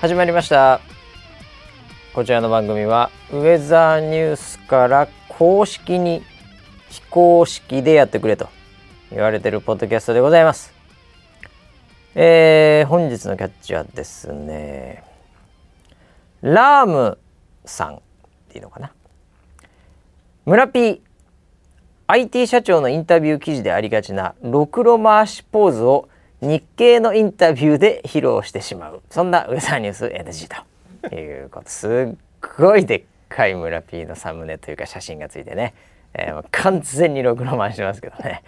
始まりました。こちらの番組はウェザーニュースから公式に非公式でやってくれと言われてるポッドキャストでございます。えー、本日のキャッチはですねラームさんっていうのかな。村 P IT 社長のインタビュー記事でありがちなろくろ回しポーズを日経のインタビューで披露してしまう。そんなウェザーニュース NG と。いうこと。すっごいでっかい村 P のサムネというか写真がついてね、えー、完全にろくろ回してますけどね。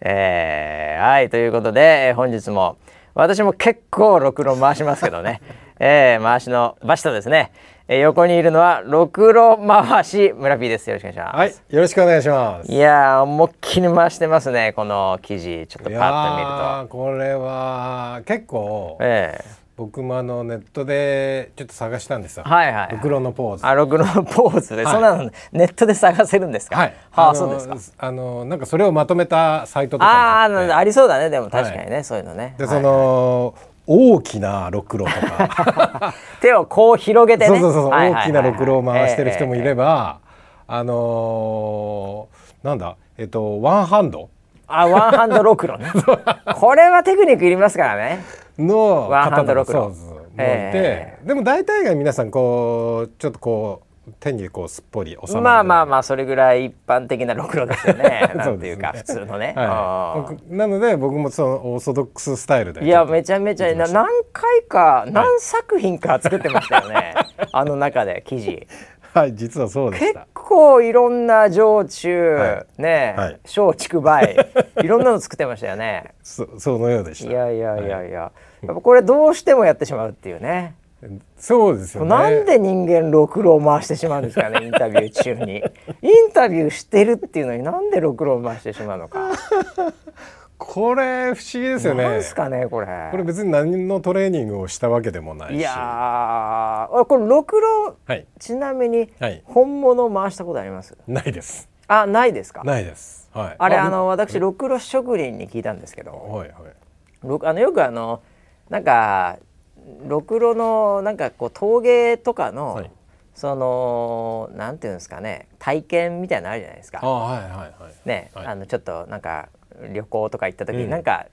えー、はいということで本日も私も結構ろくろ回しますけどね、えー、回しのバシとですね、えー、横にいるのはろくろ回し村 P ですよろしくお願いしますはいよろしくお願いしますいや思いっきり回してますねこの記事ちょっとパッと見るとこれは結構、えー僕もあのネットでちょっと探したんですよ。はいはい。ろくろのポーズ。あ、ろくろのポーズで、はい、そんなのネットで探せるんですか？はい。はあ、そうですか。あのなんかそれをまとめたサイトとかああ、ありそうだね。でも確かにね、はい、そういうのね。で、その、大きなろくろとか。手をこう広げてね。そうそうそう、大きなろくろを回してる人もいれば、あのー、なんだ、えっとワンハンド？あ、ワンハンドろくろね。これはテクニックいりますからね。のワンハンドロクロででも大体が皆さんこうちょっとこう手にこうすっぽり収まる。まあまあまあそれぐらい一般的なろくろですよね。なんていうか普通のね、はい、なので僕もそのオーソドックススタイルで。いやめちゃめちゃな。何回か何作品か作ってましたよね、あの中で記事。はい実はそうで結構いろんな焼酎、はい、ね、はい、松竹梅 いろんなの作ってましたよね。そそのようでした。いやいやいやいや、はい、やっぱこれどうしてもやってしまうっていうねそうですよねなんで人間ろくろを回してしまうんですかね インタビュー中にインタビューしてるっていうのになんでろくろを回してしまうのかこれ不思議ですよね。なんすかねこれ。これ別に何のトレーニングをしたわけでもないし。いやこれろくろ、はい、ちなみに本物回したことあります？ないです。あないですか？ないです。はい。あれあの私ろくろ職人に聞いたんですけど、はいはい。あのよくあのなんかろくろのなんかこう陶芸とかの、はい、そのなんていうんですかね体験みたいなのあるじゃないですか。あはいはいはい。ね、はい、あのちょっとなんか旅行とか行った時になんか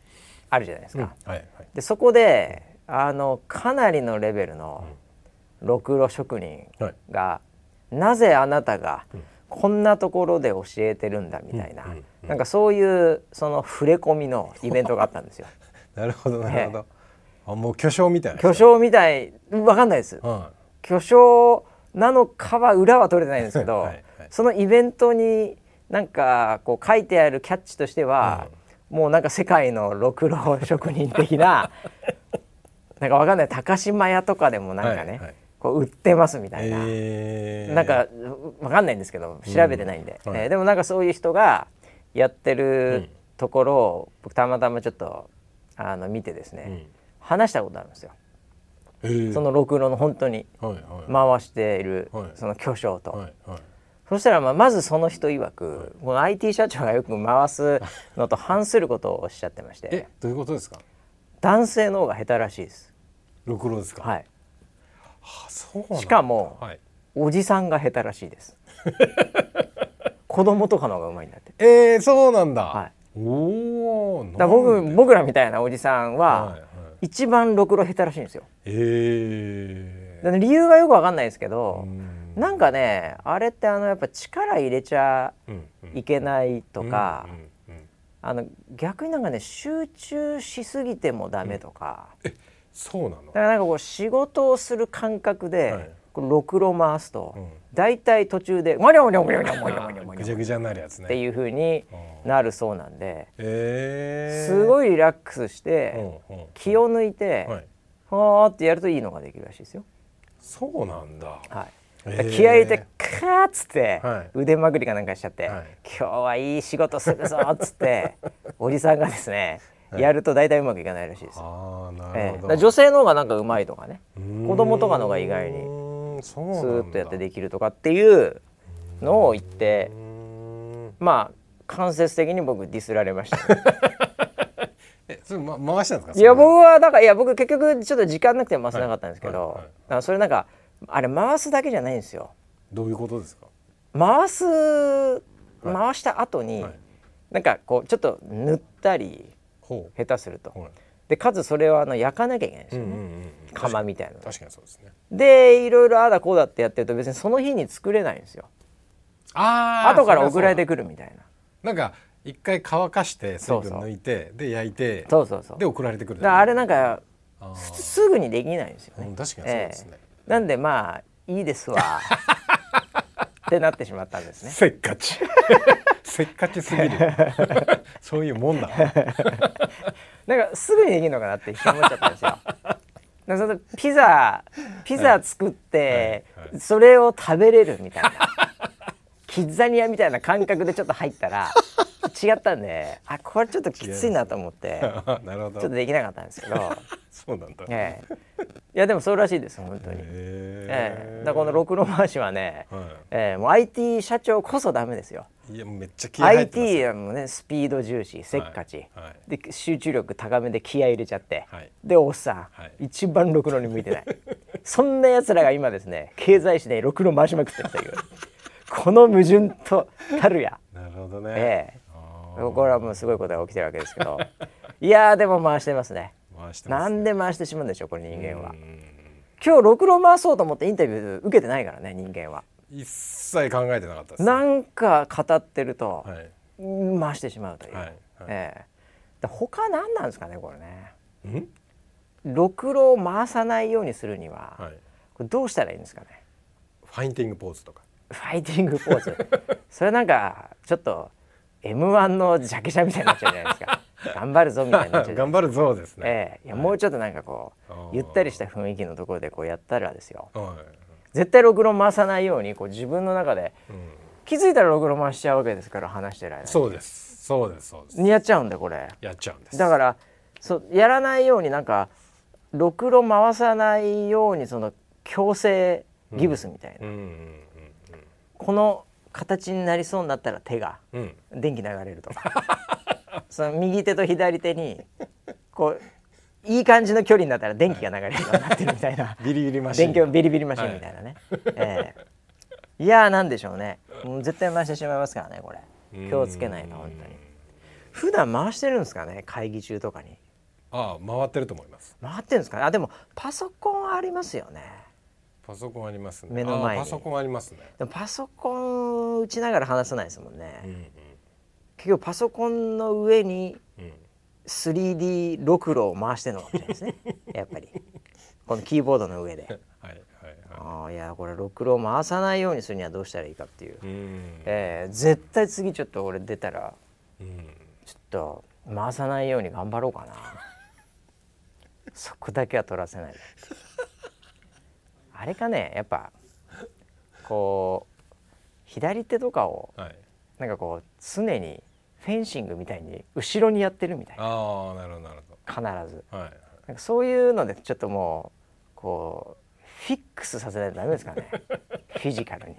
あるじゃないですか。はいはい、でそこであのかなりのレベルのろくろ職人が、なぜあなたがこんなところで教えてるんだみたいな、なんかそういうその触れ込みのイベントがあったんですよ。なるほどなるほど。あもう巨匠みたい。な。巨匠みたい。わかんないです。巨匠なのかは裏は取れてないんですけど、はいはい、そのイベントになんかこう書いてあるキャッチとしては、うん、もうなんか世界のろくろ職人的な なんかわかんない。高島屋とかでもなんかね、はいはい、こう売ってますみたいな、えー、なんかわかんないんですけど調べてないんで、うん。はい、えー、でもなんかそういう人がやってるところを僕たまたまちょっとあの見てですね、うん、話したことあるんですよ。え。ー、そのろくろの本当に回しているその巨匠と、そしたらまあまずその人曰く、この IT 社長がよく回すのと反することをおっしゃってまして。えどういうことですか？男性の方が下手らしいです。ろくろですか？はい、はあ、そうしかも、はい、おじさんが下手らしいです。子供とかの方がうまいんだって。えー、そうなんだ、はい、おおだ僕僕らみたいなおじさんは、はいはい、一番ろくろ下手らしいんですよ。えー、理由がよくわかんないですけど、うん。なんかねあれってあのやっぱ力入れちゃいけないとか、あの逆になんかね集中しすぎてもダメとか、うん、そうなの？だからなんかこう仕事をする感覚で、はい、ころくろ回すと、うん、大体途中で「もりょもりょもりょもりょもりょもりょもりょ」ぐちゃぐちゃになるやつね。っていうふうになるそうなんで、え。ー、すごいリラックスして、気を抜いて、はい、はーってやるといいのができるらしいですよ。そうなんだ、はい。気合い入れてカーッつって腕まくりかなんかしちゃって、はい、今日はいい仕事するぞっつって おじさんがですねやると大体うまくいかないらしいです。あなるほど、えー、女性の方がなんかうまいとかね。子供とかの方が意外にスーッとやってできるとかっていうのを言ってまあ間接的に僕ディスられました、ね、えそれ、ま、回したんですか？いや僕はだからいや僕結局ちょっと時間なくて回せなかったんですけど、はいはい、それなんかあれ回すだけじゃないんですよ。どういうことですか？回す回した後に、はい、なんかこうちょっと塗ったり下手すると、でかつそれをあの焼かなきゃいけないんですよね、うんうんうん、釜みたいな確かにそうですね。でいろいろああだこうだってやってると別にその日に作れないんですよ。ああ後から送られてくるみたいな。なんか一回乾かして水分抜いてで焼いてそうそうそう。で送られてくるあれなんかすぐにできないんですよね、うん、確かにそうですね、えー、なんでまあいいですわ。ってなってしまったんですね。せっかちせっかちすぎる。そういうもんだ。なんかすぐにできるのかなって思っちゃったんですよ。そのピザピザ作って、それを食べれるみたいなキッザニアみたいな感覚でちょっと入ったら 違ったんであこれちょっときついなと思って なるほど。ちょっとできなかったんですけど。そうなんだ、ええ、いやでもそうらしいです本当に、ええ、だこのろくろ回しはね、はい、ええ、もう IT 社長こそダメですよ。いやめっちゃ気合入ってます IT もねスピード重視せっかち、はい。はい、で集中力高めで気合い入れちゃって、はい、でおっさん、はい、一番ろくろに向いてない。そんなやつらが今ですね経済誌でろくろ回しまくってるというこの矛盾とたるや。なるほどね、ええ。これはもうすごいことが起きてるわけですけど。いやでも回してますね。回してます、ね、なんで回してしまうんでしょうこれ人間は。今日ろくろ回そうと思ってインタビュー受けてないからね人間は。一切考えてなかったです、ね、なんか語ってると、はい、回してしまうという、はい。はい、ええ。他何なんですかねこれね。ろくろを回さないようにするには、はい、これどうしたらいいんですかね。ファインティングポーズとかファイティングポーズ。それなんかちょっと M1 のジャケ写みたいになっちゃうじゃないですか。頑張るぞみたいになっちゃう頑張るぞですね、ええ、いやもうちょっとなんかこうゆったりした雰囲気のところでこうやったらですよ。絶対ろくろ回さないようにこう自分の中で、うん、気づいたらろくろ回しちゃうわけですから話してる間そうです。そうです。そうです。やっちゃうんだこれ。やっちゃうんです。だからそやらないようになんかろくろ回さないようにその強制ギブスみたいな、うんうんうんうん、この形になりそうになったら手が電気流れると。か、その右手と左手にこういい感じの距離になったら電気が流れるようになってるみたいな。ビリビリマシン。電気ビリビリマシンみたいなね、はい、え。ー、いやーなんでしょうね。もう絶対回してしまいますからねこれ。気をつけないと本当に。普段回してるんですかね会議中とかに。ああ回ってると思います。回ってるんですか？ねあでもパソコンありますよねパソコンありますね。目の前にパソコンありますね。でもパソコン打ちながら話さないですもんね、うんうん、結局パソコンの上に 3D ろくろを回してるのかもしれないですね。やっぱり。このキーボードの上で。はいはい、はい、あいやこれろくろを回さないようにするにはどうしたらいいかっていう、うえー、絶対次ちょっと俺出たら、うん、ちょっと回さないように頑張ろうかな。そこだけは取らせないあれかねやっぱこう左手とかを、はい、なんかこう常にフェンシングみたいに後ろにやってるみたいな。あなるほどなるほど。必ず、はい、なんかそういうのでちょっともうこうフィックスさせないとダメですかね。フィジカルに。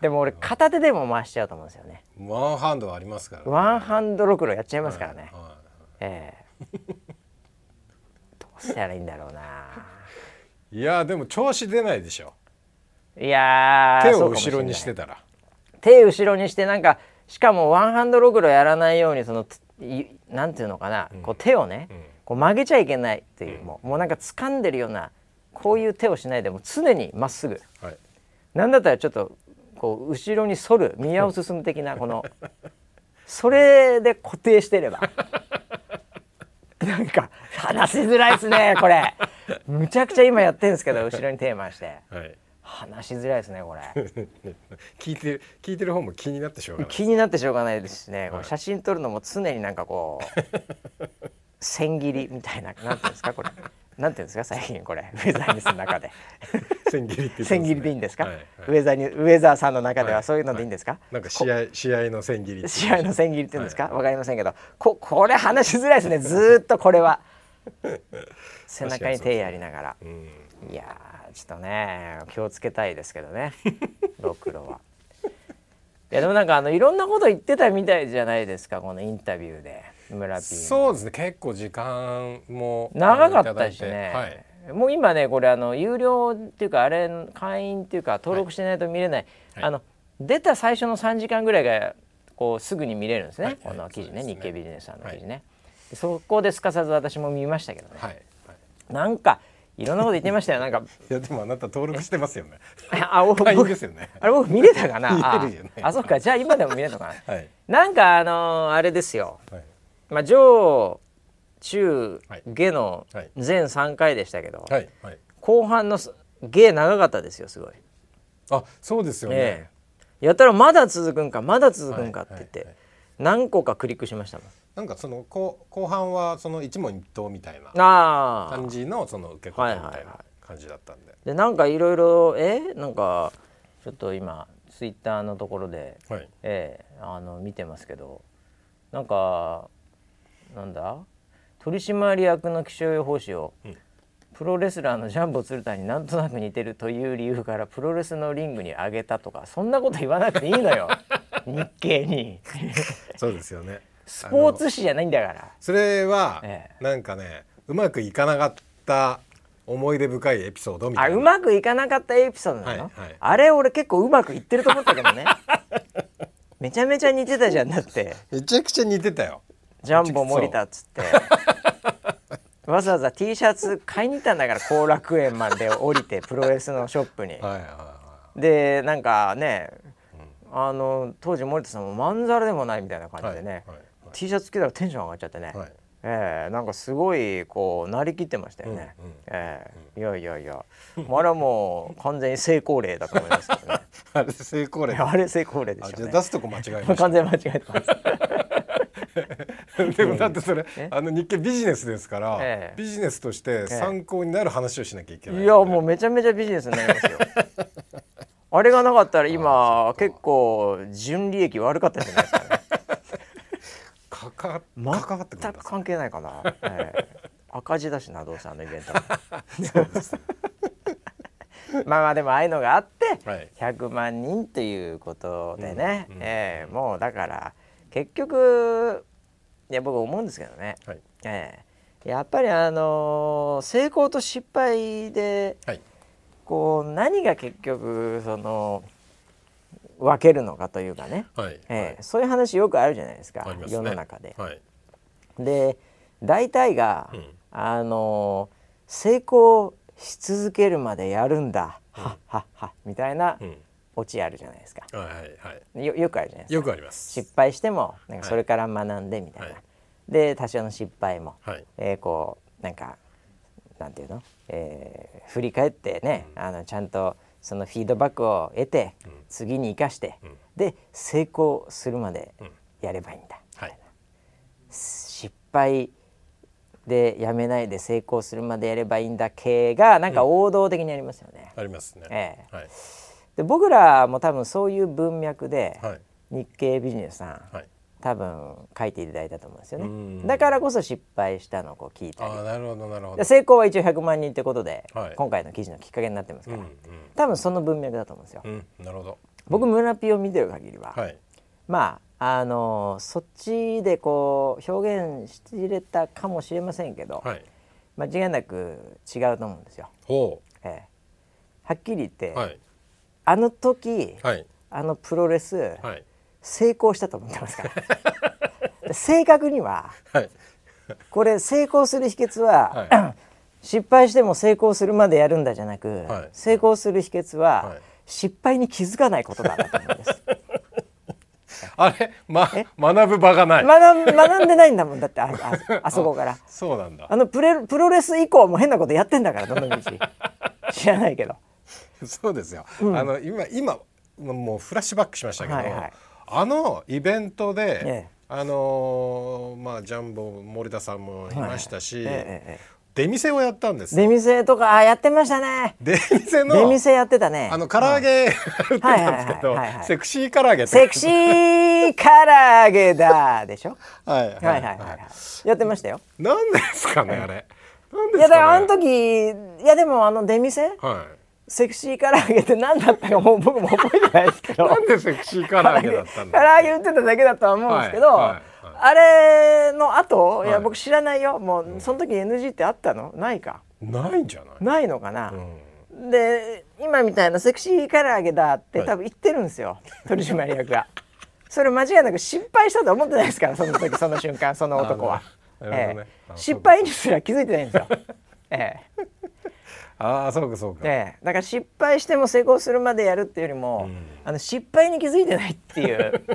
でも俺片手でも回しちゃうと思うんですよね。ワンハンドありますから、ね、ワンハンドろくろやっちゃいますからね、はいはい、ええ。ー、どうしたらいいんだろうないやでも調子出ないでしょ。いや手を後ろにしてたら。手後ろにしてなんかしかもワンハンドログロやらないようにそのなんていうのかな、うん、こう手をね、うん、こう曲げちゃいけないっていう、うん、もうもうなんか掴んでるようなこういう手をしないでも常にまっすぐ、はい、なんだったらちょっとこう後ろに反る宮を進む的なこのそれで固定してれば なんか話しづらいですねこれ。むちゃくちゃ今やってるんですけど後ろにテーマして、はい、話しづらいですねこれ。聞いてる聞いてる方も気になってしょうがない気になってしょうがないですしね、はい、写真撮るのも常になんかこう 千切りみたいななんていうんですかこれなんていうんですか？最近これ。ウェザーニュースの中で。千切りって、ね、千切りでいいんですか、はいはい、ウェザーニュウェザーさんの中ではそういうのでいいんですか、はい。はい、なんか試合試合の千切り試合の千切りっていうんですか？わ、はい、かりませんけど。ここれ話しづらいですね。ずっとこれは。背中に手やりながら、いやちょっとね気をつけたいですけどね。ろくろは。いやでもなんかあのいろんなこと言ってたみたいじゃないですかこのインタビューで。村 P そうですね。結構時間も長かったしね、はい、もう今ねこれあの有料っていうかあれ会員っていうか登録してないと見れない、はい、あの出た最初の3時間ぐらいがこうすぐに見れるんですね、はい、この記事ね、ね、日経ビジネスさんの記事ね、そこですかさず私も見ましたけどね、はい。なんかいろんなこと言ってましたよ。なんか いやでもあなた登録してますよね。あ僕ですよね。あれ僕見れたかな？ああそっか。じゃあ今でも見れるのかな、はい、なんかあのー、あれですよ、はい、まあ上中下の全3回でしたけど、はいはい、後半の下長かったですよすごい。あそうですよね、ええ、やったらまだ続くんかまだ続くんかって言って、何個かクリックしましたもん。なんかその後後半はその一問一答みたいな感じのその受け答えみたいな感じだったんで。でなんかいろいろえなんかちょっと今ツイッターのところで、はい、えー、あの見てますけどなんかなんだ？取締役の気象予報士を、うん、プロレスラーのジャンボ鶴田になんとなく似てるという理由からプロレスのリングに上げたとかそんなこと言わなくていいのよ。日経に。そうですよね。スポーツ紙じゃないんだから。それは、ええ、なんかねうまくいかなかった思い出深いエピソードみたいな。あうまくいかなかったエピソードなの、はいはい、あれ俺結構うまくいってると思ったけどね。めちゃめちゃ似てたじゃんだって。めちゃくちゃ似てたよジャンボ森田っつって わざわざ T シャツ買いに行ったんだから後楽園まで降りてプロレスのショップに。はいはいはい、でなんかね、うん、あの当時森田さんもまんざらでもないみたいな感じでね、はいはいはい、T シャツ着たらテンション上がっちゃってね、はい、えー、なんかすごいこうなりきってましたよね。うんうん、えー、いやいやいや、あれはもう完全に成功例だと思いますけどね。あれ成功例。あれ成功例でしょ、ね、じゃ出すとこ間違えま。完全間違えてます。でもだってそれあの日経ビジネスですから、ええ、ビジネスとして参考になる話をしなきゃいけない、ね、いやもうめちゃめちゃビジネスになりますよ。あれがなかったら今結構純利益悪かったじゃないですかね。かか全く関係ないかな、ええ、赤字だしなどうせあのイベント そうです。まあまあでもああいうのがあって100万人ということでね、えー、もうだから結局いや僕思うんですけどね、はい、えー、やっぱりあのー、成功と失敗で、はい、こう何が結局その分けるのかというかね、はい、えー、そういう話よくあるじゃないですか、ね、世の中で。はい、で大体が、うん、あの成功し続けるまでやるんだ、うん、はっはっはみたいな、うんオチあるじゃないですか、はいはい、よよくあるじゃないですか。よくあります。失敗してもなんかそれから学んでみたいな、はい、で多少の失敗も、はい、えー、こうなんかなんていうの、えー、振り返ってね、うん、あのちゃんとそのフィードバックを得て、うん、次に生かして、うん、で成功するまでやればいいんだ、はい、失敗でやめないで成功するまでやればいいんだ系がなんか王道的にありますよね。ありますね。えー、はいで僕らも多分そういう文脈で、日経ビジネスさん、はい、多分書いていただいたと思うんですよね。だからこそ失敗したのをこう聞いたり。あなるほどなるほど。成功は一応100万人ってことで、はい、今回の記事のきっかけになってますから、うんうん、多分その文脈だと思うんですよ、うん、なるほど。僕村ピを見てる限りは、はい、まああのそっちでこう表現しきれたかもしれませんけど、はい、間違いなく違うと思うんですよ。ほう。ええ、はっきり言って、はいあの時、はい、あのプロレス、はい、成功したと思ってますから。正確には、はい、これ成功する秘訣は、失敗しても成功するまでやるんだじゃなく、成功する秘訣は、失敗に気づかないことだと思うんです。あれ、ま、学ぶ場がない。学学んでないんだもんだってああ あそこから。そうなんだ。あのプレプロレス以降も変なことやってんだからどの道知らないけど そうですよ、うん、あの今今もうフラッシュバックしましたけど、はいはい、あのイベントで、ええ、あのー、まあジャンボ森田さんもいましたし、はい。え、出店をやったんです出店とかあやってましたね。出店の出店やってたね。あの唐揚げ、売ってたんですけどセクシー唐揚げセクシー唐揚げだでしょ？はいはいはいはい。やってましたよ。なんですかねあれ、いやだからあの時いやでもあの出店、はいセクシー唐揚げって何だったかもう僕も覚えてないですけど。なんでセクシー唐揚げだったんだ唐揚げ売ってただけだとは思うんですけど、はいはい、あれの後、い、や僕知らないよ。もう、その時 NG ってあったの？ないか？ないんじゃない？ないのかな、で今みたいなセクシー唐揚げだって多分言ってるんですよ、取締役が。それ間違いなく失敗したと思ってないですからその時その瞬間その男は、ね。ええ、失敗にすら気づいてないんですよ。ええ、ああそうかそうか、ええ、だから失敗しても成功するまでやるっていうよりも、うん、あの失敗に気づいてないっていう。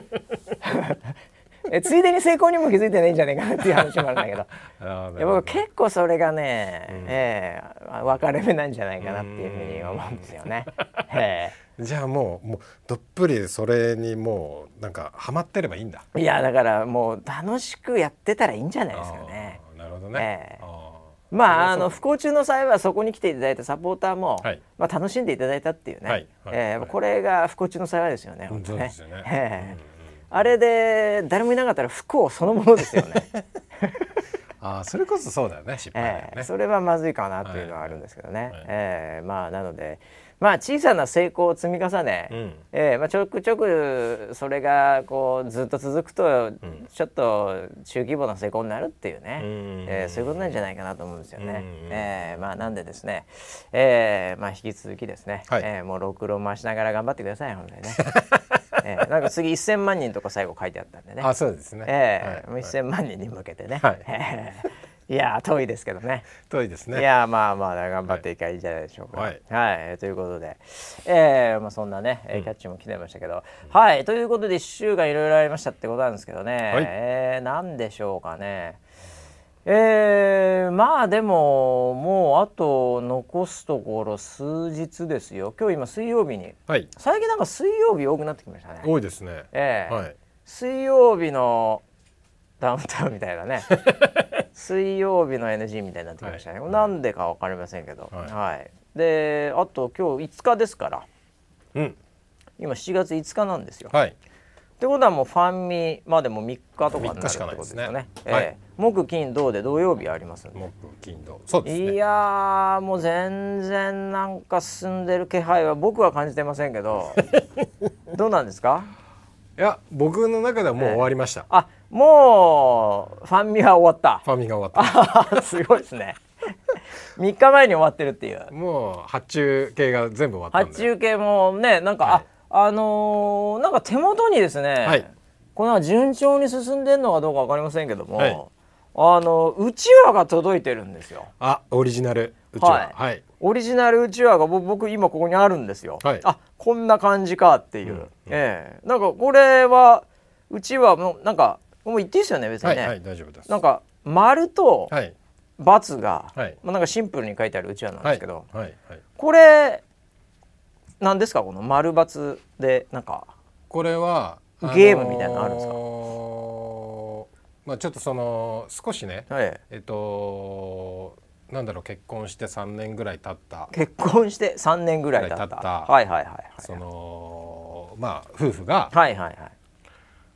えついでに成功にも気づいてないんじゃないかなっていう話もあるんだけど。いや僕結構それがね、うん、ええ、分かれ目なんじゃないかなっていうふうに思うんですよね。ええ。じゃあもうもうどっぷりそれにもうなんかハマってればいいんだ。いやだからもう楽しくやってたらいいんじゃないですかね。なるほどね、えー、まああの不幸中の幸いそこに来ていただいたサポーターも、はい、まあ楽しんでいただいたっていうね、はい。はい、えー、これが不幸中の幸いですよね本当ね。ね、えー、あれで誰もいなかったら不幸そのものですよね。あそれこそそうだよね失敗ね、えー、それはまずいかなというのはあるんですけどね、はい。はい、えー、まあなのでまあ小さな成功を積み重ね、うん、えー、まあ、ちょくちょくそれがこうずっと続くと、ちょっと中規模な成功になるっていうね、うん、えー、そういうことなんじゃないかなと思うんですよね。うん、えー、まあ、なんでですね、えーまあ、引き続きですね、はい、えー、もうろくろ回しながら頑張ってください本当にね。えー、なんか次1000万人とか最後書いてあったんでね。あそうですね。えーはい、1000万人に向けてね。はい、えーいや遠いですけどね。遠いですね。いやまあまあ頑張っていけばいいんじゃないでしょうか。はい、はい、ということで、えー、まあそんなね、うん、キャッチも来てましたけど、はい。ということで1週間いろいろありましたってことなんですけどね、はい、えー、なんでしょうかね。えー、まあでももうあと残すところ数日ですよ。今日今水曜日に、はい、最近なんか水曜日多くなってきましたね。多いですね。ええ。ーはい、水曜日のダウンタウンみたいなね。水曜日の NG みたいになってきましたね、はい、なんでか分かりませんけど、はい、はい、であと今日5日ですから、うん、今7月5日なんですよ。はい、ってことはもうファンミまでも3日とかになるってことですよね。ね。えー、はい、木金土で土曜日ありますんで。木金土。そうです、ね、いやもう全然なんか進んでる気配は僕は感じてませんけど。どうなんですか？いや僕の中ではもう終わりました。えー、あもうファンミは終わった。ファンミが終わった。すごいですね。3日前に終わってるっていう。もう発注系が全部終わった発注系もねなんか、はい、ああのー、なんか手元にですね、はい、この順調に進んでるのかどうか分かりませんけども、はい、あのうちわが届いてるんですよ。あオリジナル。うちわ。はい、オリジナルうちわが僕今ここにあるんですよ、はい、あこんな感じかっていう、うんうん、ええ。ー、なんかこれはうちわもなんかもう言っていいですよね別にね、はい、はい、大丈夫です。なんか丸と×が、はい、まあ、なんかシンプルに書いてあるうちわなんですけど、はいはい、これ何ですか？この丸×でなんかこれはゲームみたいなのあるんですか、まあ、ちょっとその少しね、はい、えっとなんだろう結婚して3年ぐらい経った。結婚して3年ぐらい経った。はいはいはい、はい、そのまあ夫婦が、はいはいはい、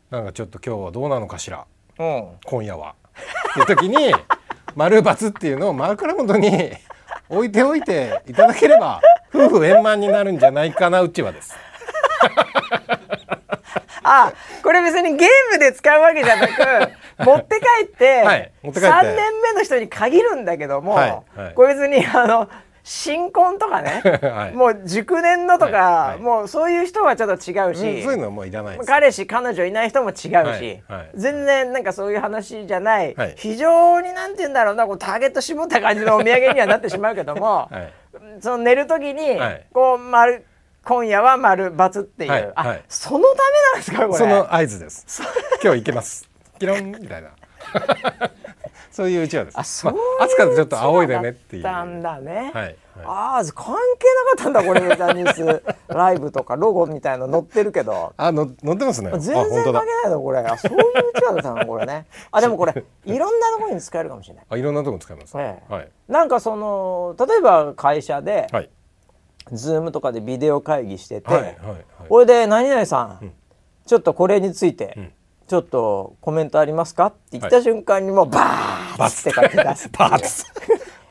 なんかちょっと今日はどうなのかしら、うん、今夜は。っていう時に 丸×っていうのを枕元に置いておいていただければ夫婦円満になるんじゃないかなうちはです。あこれ別にゲームで使うわけじゃなく 持って帰って、はい、持って帰って。3年目の人に限るんだけども、はいはい、これ別にあの新婚とかね、はい、もう熟年のとか、はいはい、もうそういう人はちょっと違うし、うん、そういうのはもういらない彼氏彼女いない人も違うし、全然なんかそういう話じゃない、非常になんて言うんだろうなこうターゲット絞った感じのお土産にはなってしまうけども、その寝る時に、こう丸今夜は丸×っていう、あ、そのためなんですかこれ。その合図です。今日行けますキロンみたいな そういううちわです。あ、そうあ、暑かったちょっと青いでねっていう。たんだね。はい。はい、ああ、関係なかったんだこれメタニュース ライブとかロゴみたいな載ってるけど。あ、の載ってますね。全然関係ないのこれ。あ、そういううちわだったのこれね。あ、でもこれ いろんなところに使えるかもしれない。あ、いろんなところに使えます。はい。なんかその例えば会社で。はい。Zoom とかでビデオ会議してて、はいはいはい、これで何々さん、うん、ちょっとこれについて、うんちょっとコメントありますか?」って言った瞬間にもうバーッって書き出すバー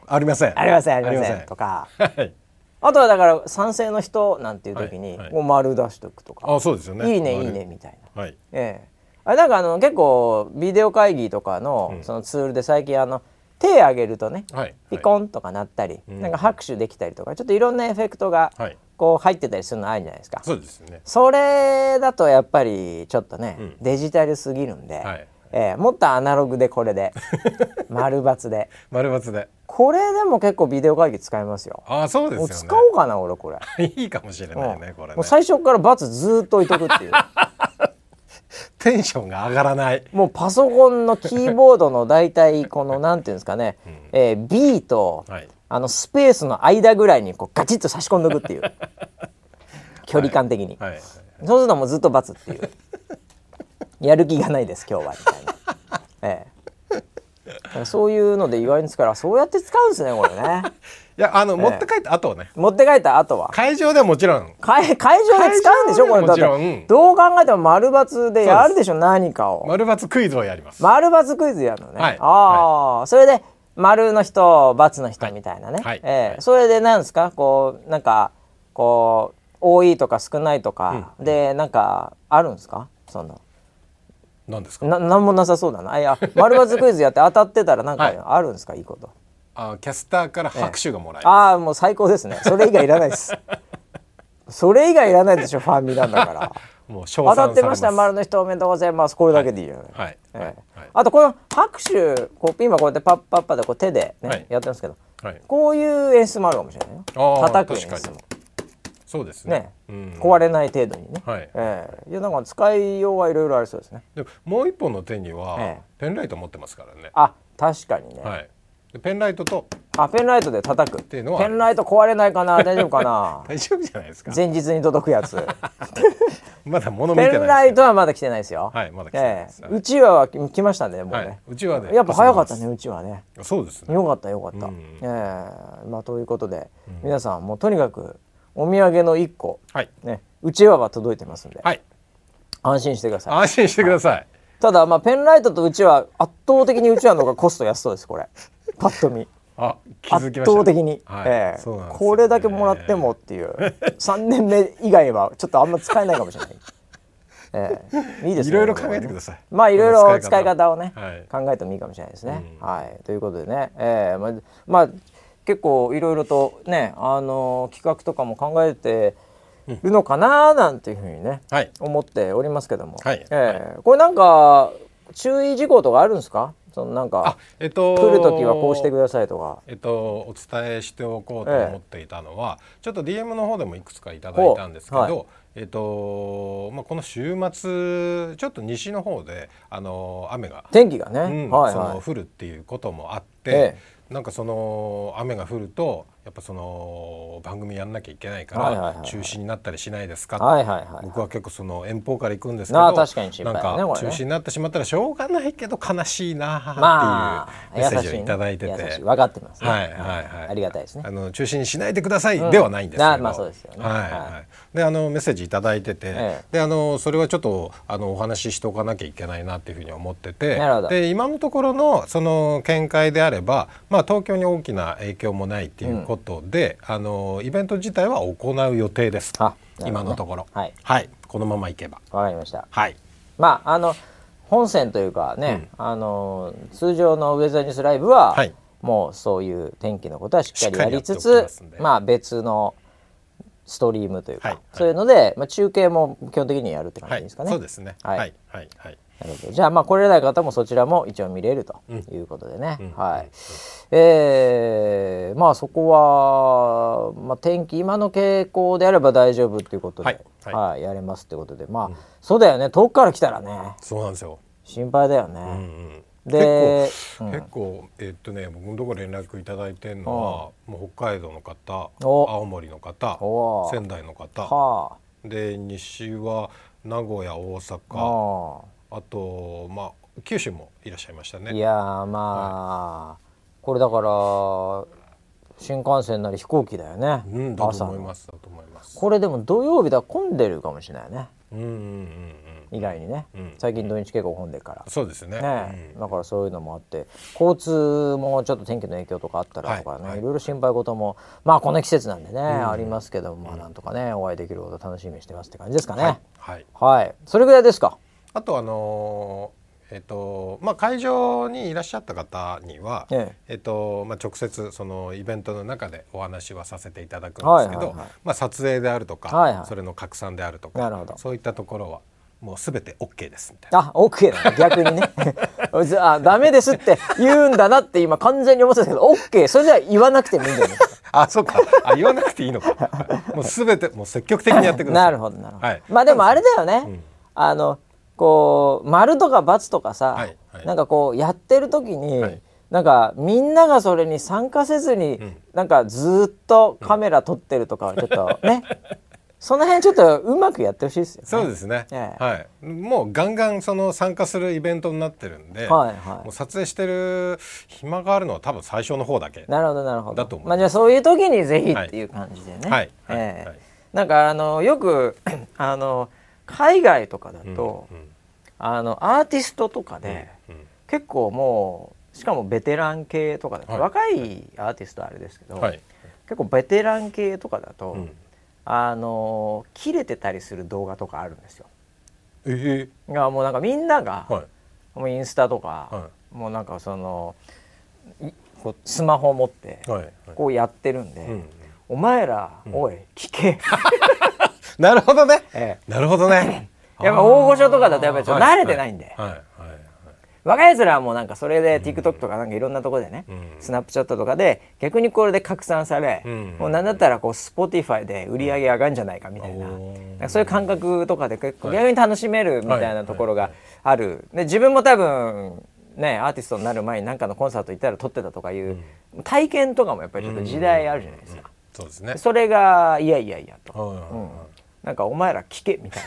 ありません。ありませんありません。とか、あとはだから賛成の人なんていう時にもう丸出しとくとか。あそうですよね。いいねいいねみたいな、はい。ええ。あなんかあの結構ビデオ会議とかの,、そのツールで最近あの手挙げるとね、はい、ピコンとかなったり、はい、なんか拍手できたりとかちょっといろんなエフェクトがこう入ってたりするのあるじゃないですか。そうですね。それだとやっぱりちょっとね、うん、デジタルすぎるんで、はい、えー、もっとアナログでこれで 丸抜で。丸抜で。これでも結構ビデオ会議使えますよ。あそうですよ、ね、使おうかな俺これ。いいかもしれないね、うん、これ、ね、もう最初からバツずっと置いとくっていう。テンションが上がらない。もうパソコンのキーボードの大体このなんていうんですかね、うん、えー、B と、はい、あのスペースの間ぐらいにこうガチッと差し込んでおくっていう。距離感的に、はい。はい、そうするともうずっとっていう。やる気がないです今日はみたいな、ええ、そういうので意外に使うからそうやって使うんですねこれね。いやあの、え持って帰った後はね。持って帰った後は。会場ではもちろん。会会場で使うんでしょこれ。だってどう考えても丸抜でやるでしょ何かを。丸抜クイズをやります。丸抜クイズやるのね、はい、ああ、はい、それで丸の人×の人みたいなね、はい、えー、それでなんですか？こうなんかこう多いとか少ないとか、うん、でなんかあるんですか？その何ですか？な何もなさそうだな。あいや丸抜クイズやって当たってたらなんか あるんですか、はい、いいこと。あキャスターから拍手がもらえる、ああもう最高ですね。それ以外いらないです。それ以外いらないでしょファンミなんだからもう当たってました丸の人おめでとうございます。これだけでいいじゃない、はい。ええ、あとこの拍手こう今こうやってパッパッパでこう手でね、はい、やってますけど、はい、こういう演出もあるかもしれないよ叩く演出もそうですね、ねうん、壊れない程度にね、はいえー、いやなんか使いようはいろいろありそうですねでもう一本の手には、ええ、ペンライト持ってますからねあ確かにね、はい、ペンライトとあペンライトで叩く。っていうのは。ペンライト壊れないかな？大丈夫かな？大丈夫じゃないですか。前日に届くやつ。まだ物見てないペンライトはまだ来てないですよ。はいまだ来てないです、えー、うちわは来ましたねもうね、はい、うちわで。やっぱ早かったねうちわね。そうですね。よかったよかった、うん、えー、まあということで、うん、皆さんもうとにかくお土産の一個、はい、ねうちわは届いてますんで、はい、安心してください。安心してください、はい、ただまあペンライトとうちわ圧倒的にうちわの方がコスト安そうですこれ。パッと見。あ圧倒的に、はい。えーね、これだけもらってもっていう。3年目以外はちょっとあんま使えないかもしれない。えー、いいですね。いろいろ考えてください。まあいろいろ使い方をね、はい、考えてもいいかもしれないですね。うん、はい、ということでね、えー、まあ、まあ、結構いろいろとね、あのー、企画とかも考えてるのかななんていうふうにね、はい、思っておりますけども、はい、えー、これなんか注意事項とかあるんですか？そのなんか、えっと、来る時はこうしてくださいとか、えっと、お伝えしておこうと思っていたのは、ええ、ちょっと DM の方でもいくつかいただいたんですけど、はい、えっとまあ、この週末ちょっと西の方であの雨が天気がね、うんはいはい、その降るっていうこともあって、ええ、なんかその雨が降るとやっぱその番組やんなきゃいけないから中止になったりしないですか、僕は結構その遠方から行くんですけど確かに、ね、なんか中止になってしまったらしょうがないけど悲しいなっていうメッセージを頂いてて、分かってます、ね、はいはいはい、ありがたいですね。あの中止にしないでくださいではないんですけど、うん、まあそうですよね、はいはい、であのメッセージ頂いてて、ええ、であのそれはちょっとあのお話ししておかなきゃいけないなっていうふうに思っててで今のところのその見解であれば、まあ、東京に大きな影響もないっていうことで、うんあのイベント自体は行う予定です。ね、今のところ、はい、はい、このままいけば。わかりました。はい。まああの本線というかね、うん、あの通常のウェザーニュースライブは、はい、もうそういう天気のことはしっかりやりつつ、まあ別のストリームというか、はい、そういうので、まあ中継も基本的にやるって感じですかね。そうですね。はいはいはい。なるほどじゃあまあ来れない方もそちらも一応見れるということでね、うん、はい、うん、えー、まあそこは、まあ、天気今の傾向であれば大丈夫っていうことで、はい。はい、はい、やれますってことで。まあ、うん、そうだよね。遠くから来たらね。そうなんですよ。心配だよね、うんうん。で結構,、結構えー、っとね僕のところ連絡頂いてるのは、もう北海道の方青森の方仙台の方、はあ、で西は名古屋大阪あとまあ九州もいらっしゃいましたね。いやまあ、はい、これだから新幹線なり飛行機だよね、うん、だと思いますだと思います。これでも土曜日だ混んでるかもしれないね。うんうんうん。外にね、うん、最近土日結構混んでるから。そうですね、ね。うん、だからそういうのもあって。交通もちょっと天気の影響とかあったらとかね、はい、い。ろいろ心配事もまあこの季節なんでね、うん、ありますけどまあなんとかねお会いできること楽しみにしてますって感じですかね。はい、はい、それぐらいですかあとあのえっとまあ、会場にいらっしゃった方には、えええっとまあ、直接そのイベントの中でお話はさせていただくんですけど、まあ、撮影であるとか、はいはい、それの拡散であるとかそういったところはもうすべて OK ですみたいな。あ、OK だ、逆にね。あ、ダメですって言うんだなって今完全に思ってたけど、OK、それじゃ言わなくてもいいんだよね。あ、そうか。あ、言わなくていいのか。もうすべてもう積極的にやってください。なるほど、なるほど。はい、まあでもあれだよね。うん、あのこう丸とか×とかさ、はいはい、なんかこうやってる時に、はい、なんかみんながそれに参加せずに、うん、なんかずっとカメラ撮ってるとかちょっとね、その辺ちょっとうまくやってほしいですよ、ね、そうですね、ええ、はい。もうガンガンその参加するイベントになってるんで、はいはい、もう撮影してる暇があるのは多分最初の方だけ。なるほどなるほど。だと思う。まあじゃあそういう時にぜひっていう感じでね。はい。はい、ええはい、なんかあのよく あの海外とかだと、うんうん、あのアーティストとかで、結構もうしかもベテラン系とかだと、はい、若いアーティストはあれですけど、はい、結構ベテラン系とかだと。うん。あの切れてたりする動画とかあるんですよ。えー、がもうなんかみんなが、はい、もうインスタとか、はい、もうなんかそのこうスマホを持ってこうやってるんで、お前ら、うん、おい聞け。なるほどね、ええ、なるほどねやっぱ大御所とかだとやっぱりちょっと慣れてないんで、はい。はい。若いやつらはもうなんかそれで TikTok とかなんかいろんなところでね、うん、スナップチャットとかで逆にこれで拡散され、うん、もうなんだったらこう Spotify で売り上げ上がるんじゃないかみたいな,、なそういう感覚とかで結構逆に楽しめるみたいなところがある。で自分も多分ね、アーティストになる前に何かのコンサート行ったら撮ってたとかいう体験とかもやっぱりちょっと時代あるじゃないですか。そうですね。それがいやいやいやと。うんなんかお前ら聞けみたい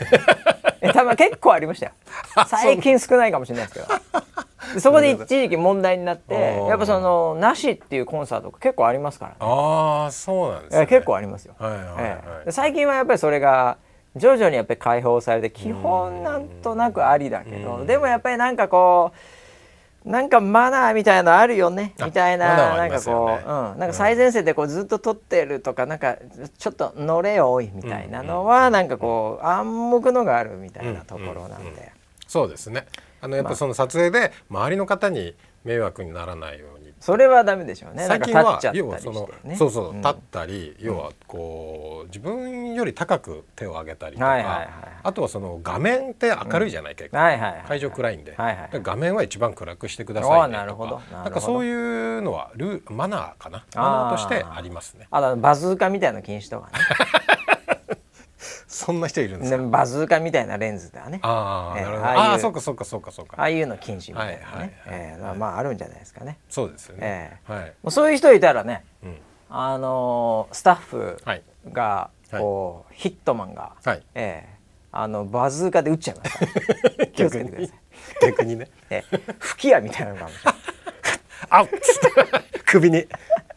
な。多分結構ありましたよ。最近少ないかもしれないですけど。そこで一時期問題になってやっぱそのなしっていうコンサート結構ありますから、ね、ああそうなんです、ね、結構ありますよ、はいはいはい。ええ、最近はやっぱりそれが徐々にやっぱり解放されて基本なんとなくありだけどでもやっぱりなんかこうなんかマナーみたいのあるよね。みたいな、なんかこう、うん、なんか最前線でこうずっと撮ってるとかなんかちょっと乗れよおいみたいなのは、なんかこう暗黙のがあるみたいなところなんで、そうですね。あのやっぱその撮影で周りの方に迷惑にならないようにそれはダメでしょうね。最近は要はその、ね、そうそう、立ったり、要はこう自分より高く手を上げたりとか、あとはその画面って明るいじゃない結構、会場暗いんで、画面は一番暗くしてくださいね。とかなんかそういうのはルマナーかな。マナーとしてありますね。あバズーカみたいな禁止とかねそんな人いるんですか？バズーカみたいなレンズだね。あ、えー、ああそうかそうかそうかそうか。ああいうの禁止みたいなね、はいはいえー、まああるんじゃないですかね。そうですよね、えー、はい、もうそういう人いたらね、うん、あのー、スタッフがこう、はい、ヒットマンが、はい。えー、あのバズーカで撃っちゃいます 気をつけてください。逆にね、えー、吹き矢みたいなのがあ っ首に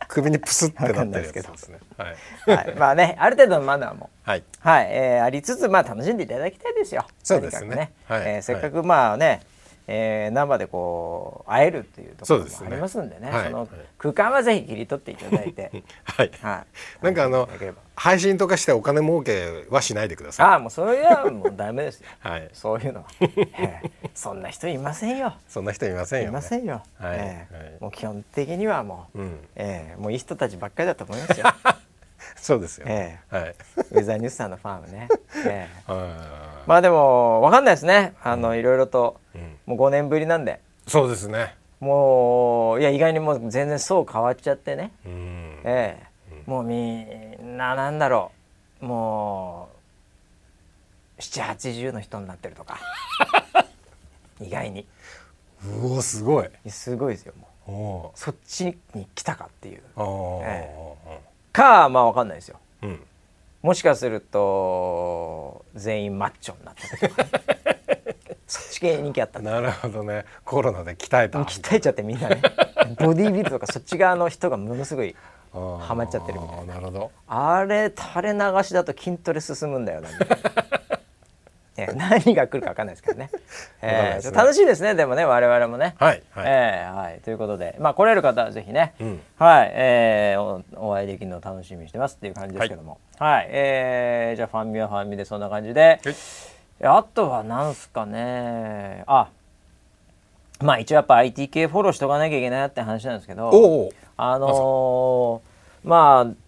首にプスってなってるやつ。ですね。はい、はい、まあねある程度のマナーも。はい、はい、えー、ありつつまあ楽しんでいただきたいですよ。そうですね。ね。はい、えー、せっかくまあね、はい、えー、生でこう会えるっていうところもありますんでね、ね、その空間はぜひ切り取っていただいて、はい、はい、なんかあの配信とかしてお金儲けはしないでください。ああもうそれはもうダメですよ。はい、そういうのは、えー、そんな人いませんよ。そんな人いませんよ、ね、いませんよ。はい、えー、はい、もう基本的にはもう、うん、えー、もういい人たちばっかりだと思いますよ。そうですよ、えー、はい、ウェザーニュースさんのファームね、えー、まあでも分かんないですね。あの、いろいろと、うん、もう5年ぶりなんで。そうですね。もういや意外にもう全然そう変わっちゃってね、うん、ええ。ー、もうみんななんだろう。もう780の人になってるとか。意外に。うおすごい。すごいですよもう。そっちに来たかっていう、えー、かまあ分かんないですよ、うん、もしかすると全員マッチョになったとか、そっち系人気あったなるほどね。コロナで鍛えた。鍛えちゃってみんなね。ボディービルとかそっち側の人がものすごいハマっちゃってるみたいな。なるほど。あれ垂れ流しだと筋トレ進むんだよなみたいなえ 何が来るか分かんないですけど ね。えー、楽しいですねでもね我々もね。はい、はい、えー、はい、ということでまあ来れる方はぜひね、うん、はい、えー、おお会いできるのを楽しみにしてますっていう感じですけども、はい、はい、えー、じゃあファンミはファンミでそんな感じで。あとはなんすかね。あまあ一応やっぱ IT 系フォローしとかなきゃいけないなって話なんですけど。あのー、まあ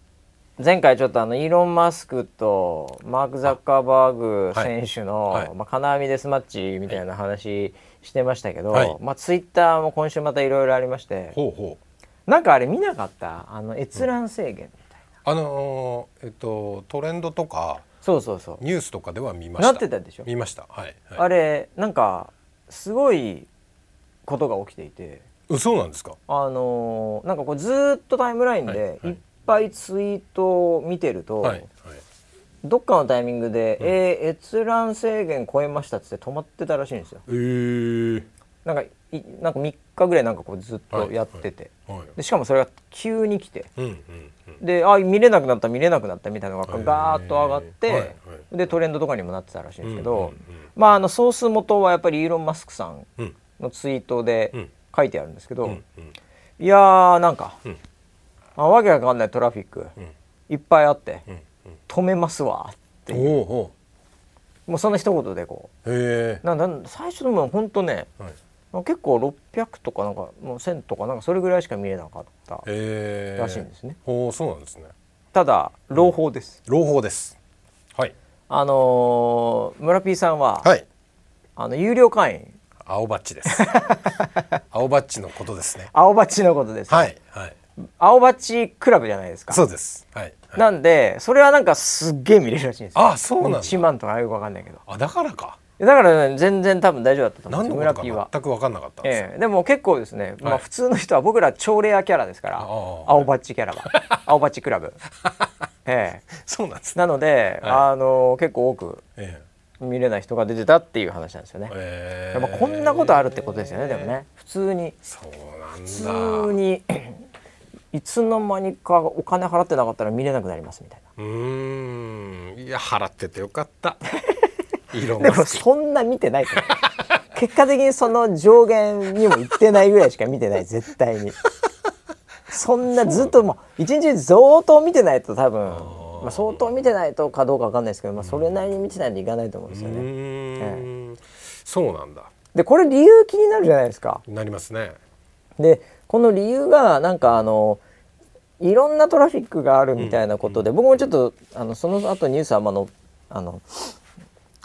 前回ちょっとあのイーロン・マスクとマーク・ザッカーバーグ選手の、はい、まあ、金網デスマッチみたいな話してましたけど、はい、まあ、ツイッターも今週またいろいろありましてほうほう。なんかあれ見なかった？あの閲覧制限みたいな、うん、あのー、えっとトレンドとかそうそうそう。ニュースとかでは見ました。なってたでしょ？見ました。はい、はい、あれなんかすごいことが起きていて。そうなんですか？あのー、なんかこうずっとタイムラインでいっぱいツイートを見てると、はいはい、どっかのタイミングで「うん、えー、閲覧制限超えました」っつって止まってたらしいんですよ。えー、なんかいなんか3日ぐらいなんかこうずっとやってて、はい。はい、でしかもそれが急に来て、うんうんうん、であ見れなくなった見れなくなったみたいなのがガーッと上がって、はいはい、でトレンドとかにもなってたらしいんですけど、うんうんうん、まああのソース元はやっぱりイーロン・マスクさんのツイートで書いてあるんですけど、うんうん、いやーなんか、うんあわけわかんないトラフィック、いっぱいあって、止めますわっていう。もうその一言でこう。なな最初のも本当ね、はい、結構600とかなんかもう1000とかなんかそれぐらいしか見えなかったらしいんですね。おそうなんですね。ただ朗報です、朗報です。はい。あのー、村 P さんは、はい、あの有料会員。青バッチです。青バッチのことですね。青バッチのことです、ね、はい。はい青バクラブじゃないですか。そうです。はい、はい、なんでそれはなんかすっげえ見れるらしいんですよ。あそうなんだ。1万とかよくわかんないけど。あだからか。だから、ね、全然多分大丈夫だったと思うんです村全く分かんなかったです、ええ、でも結構ですね、まあ、普通の人は僕ら超レアキャラですから、青バッチキャラが 青バッチクラブ。ええ。そうなんです、ね、なので、はい、あの結構多く、ええ、見れない人が出てたっていう話なんですよね、えー、やっぱこんなことあるってことですよねでもね。普通に。そうなんだ。普通にいつの間にかお金払ってなかったら見れなくなりますみたいな。うん。いや払っててよかった。でもそんな見てない結果的にその上限にもいってないぐらいしか見てない絶対に。そんなずっともう一日相当見てないと多分まあ、相当見てないとかどうかわかんないですけど、まあ、それなりに見てないといかないと思うんですよね。ええ、そうなんだ。でこれ理由気になるじゃないですか。なりますね。でこの理由がなんかあのいろんなトラフィックがあるみたいなことで、うん、僕もちょっとあのその後ニュースはあんまのあの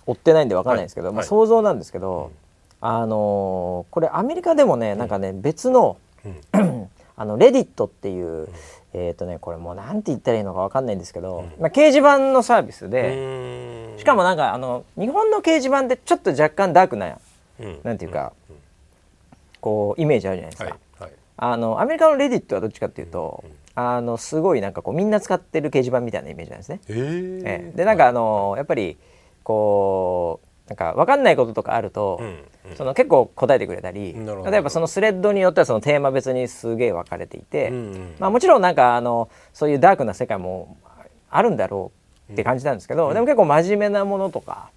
追ってないんで分かんないですけど、はい、まあ、想像なんですけど、はい、あのこれアメリカでもねなんかね別の、うん、あのレディットっていう、えっ、ー、とねこれもうなんて言ったらいいのか分かんないんですけど、まあ、掲示板のサービスでしかもなんかあの日本の掲示板ってちょっと若干ダークな、うん、なんていうか、こうイメージあるじゃないですか。あのアメリカのレディットはどっちかっていうと、あのすごいなんかこうみんな使ってる掲示板みたいなイメージなんですね。えー、でなんかあのやっぱりこうなんか分かんないこととかあると、うんうん、その結構答えてくれたり例えばそのスレッドによってはそのテーマ別にすげえ分かれていて、うんうん、まあ、もちろんなんかあのそういうダークな世界もあるんだろうって感じなんですけど、うん、でも結構真面目なものとか、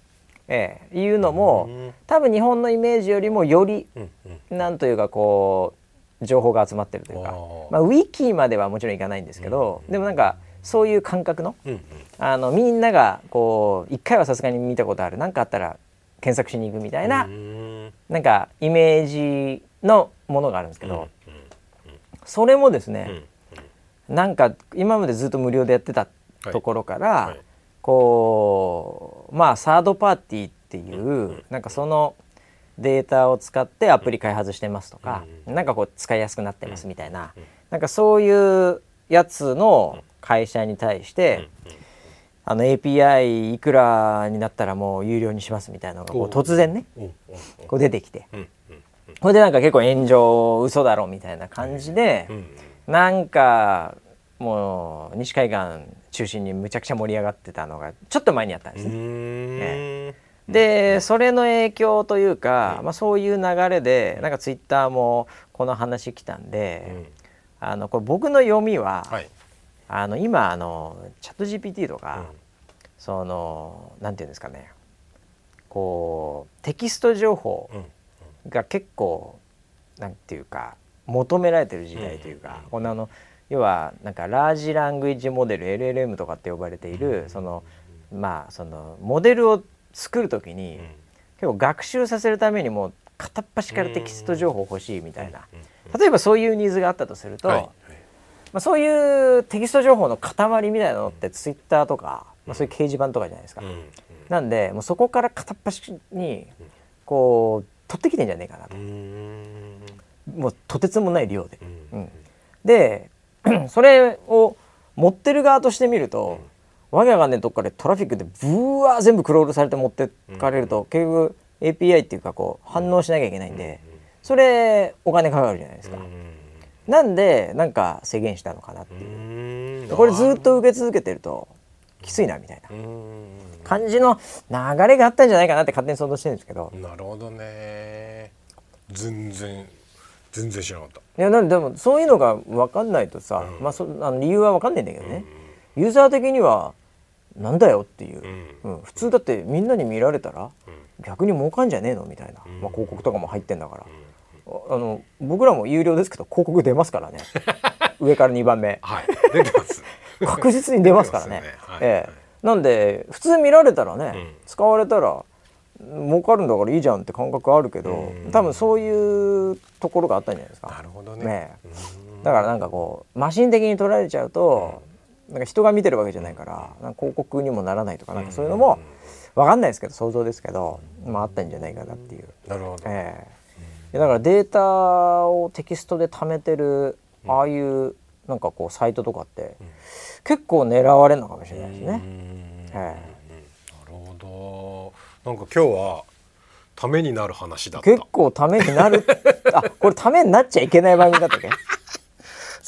ええいうのも、多分日本のイメージよりもより、うんうん、なんというかこう情報が集まってるというか、まあ、ウィキまではもちろんいかないんですけど、うん、でもなんかそういう感覚のうんうん、あのみんながこう一回はさすがに見たことある何かあったら検索しに行くみたいな、ん、なんかイメージのものがあるんですけど、うんうん、それもですね、うん、なんか今までずっと無料でやってたところから、はい。はい、こうまあサードパーティーっていう、なんかその。データを使ってアプリ開発してますとか、うん、なんかこう使いやすくなってますみたいな、うん、なんかそういうやつの会社に対して、あの API いくらになったらもう有料にしますみたいなのがこう突然ねこう出てきて。これでなんか結構炎上嘘だろみたいな感じでなんかもう西海岸中心にむちゃくちゃ盛り上がってたのがちょっと前にあったんですね。ねでそれの影響というか、まあ、そういう流れでなんかツイッターもこの話来たんで、あのこれ僕の読みは、はい、あの今あのチャット GPT とか、うん、そのなんていうんですかねこうテキスト情報が結構、うん、なんていうか求められてる時代というか、このあの要はなんかラージラングイッジモデル LLM とかって呼ばれている、そのまあそのモデルを作る時に、結構学習させるためにも片っ端からテキスト情報欲しいみたいな、例えばそういうニーズがあったとすると、はい、まあ、そういうテキスト情報の塊みたいなのってツイッターとか、まあ、そういう掲示板とかじゃないですか。なんでもうそこから片っ端にこう取ってきてんじゃねえかなと。もうとてつもない量で。うん、で それを持ってる側としてみると、わけわかんねえとこからトラフィックでブワー全部クロールされて持ってかれると、結局 API っていうかこう反応しなきゃいけないんで、それお金かかるじゃないですか。なんでなんか制限したのかなっていう。これずっと受け続けてるときついなみたいな。感じの流れがあったんじゃないかなって勝手に想像してるんですけど。なるほどね。全然全然知らなかった。いやなんでもそういうのが分かんないとさ、うん、まあそあの理由は分かんないんだけどね、うん、ユーザー的にはなんだよっていう、うん、普通だってみんなに見られたら、逆に儲かんじゃねえのみたいな、まあ、広告とかも入ってんだから、あの僕らも有料ですけど広告出ますからね。上から2番目、はい、出てます 確実に出ますからね。ね、はい、ええ、なんで普通見られたらね、うん、使われたら儲かるんだからいいじゃんって感覚あるけど、多分そういうところがあったんじゃないですか。なるほどね、ね、だからなんかこうマシン的に取られちゃうと、なんか人が見てるわけじゃないから広告にもならないとかなんかそういうのも分かんないですけど想像ですけど、まあ、あったんじゃないかなっていう。なるほど、ええ、だからデータをテキストで貯めてるああいうなんかこうサイトとかって、結構狙われるのかもしれないですね。ええ、なるほど。なんか今日はためになる話だ結構ためになる。あこれためになっちゃいけない番組だったっけ？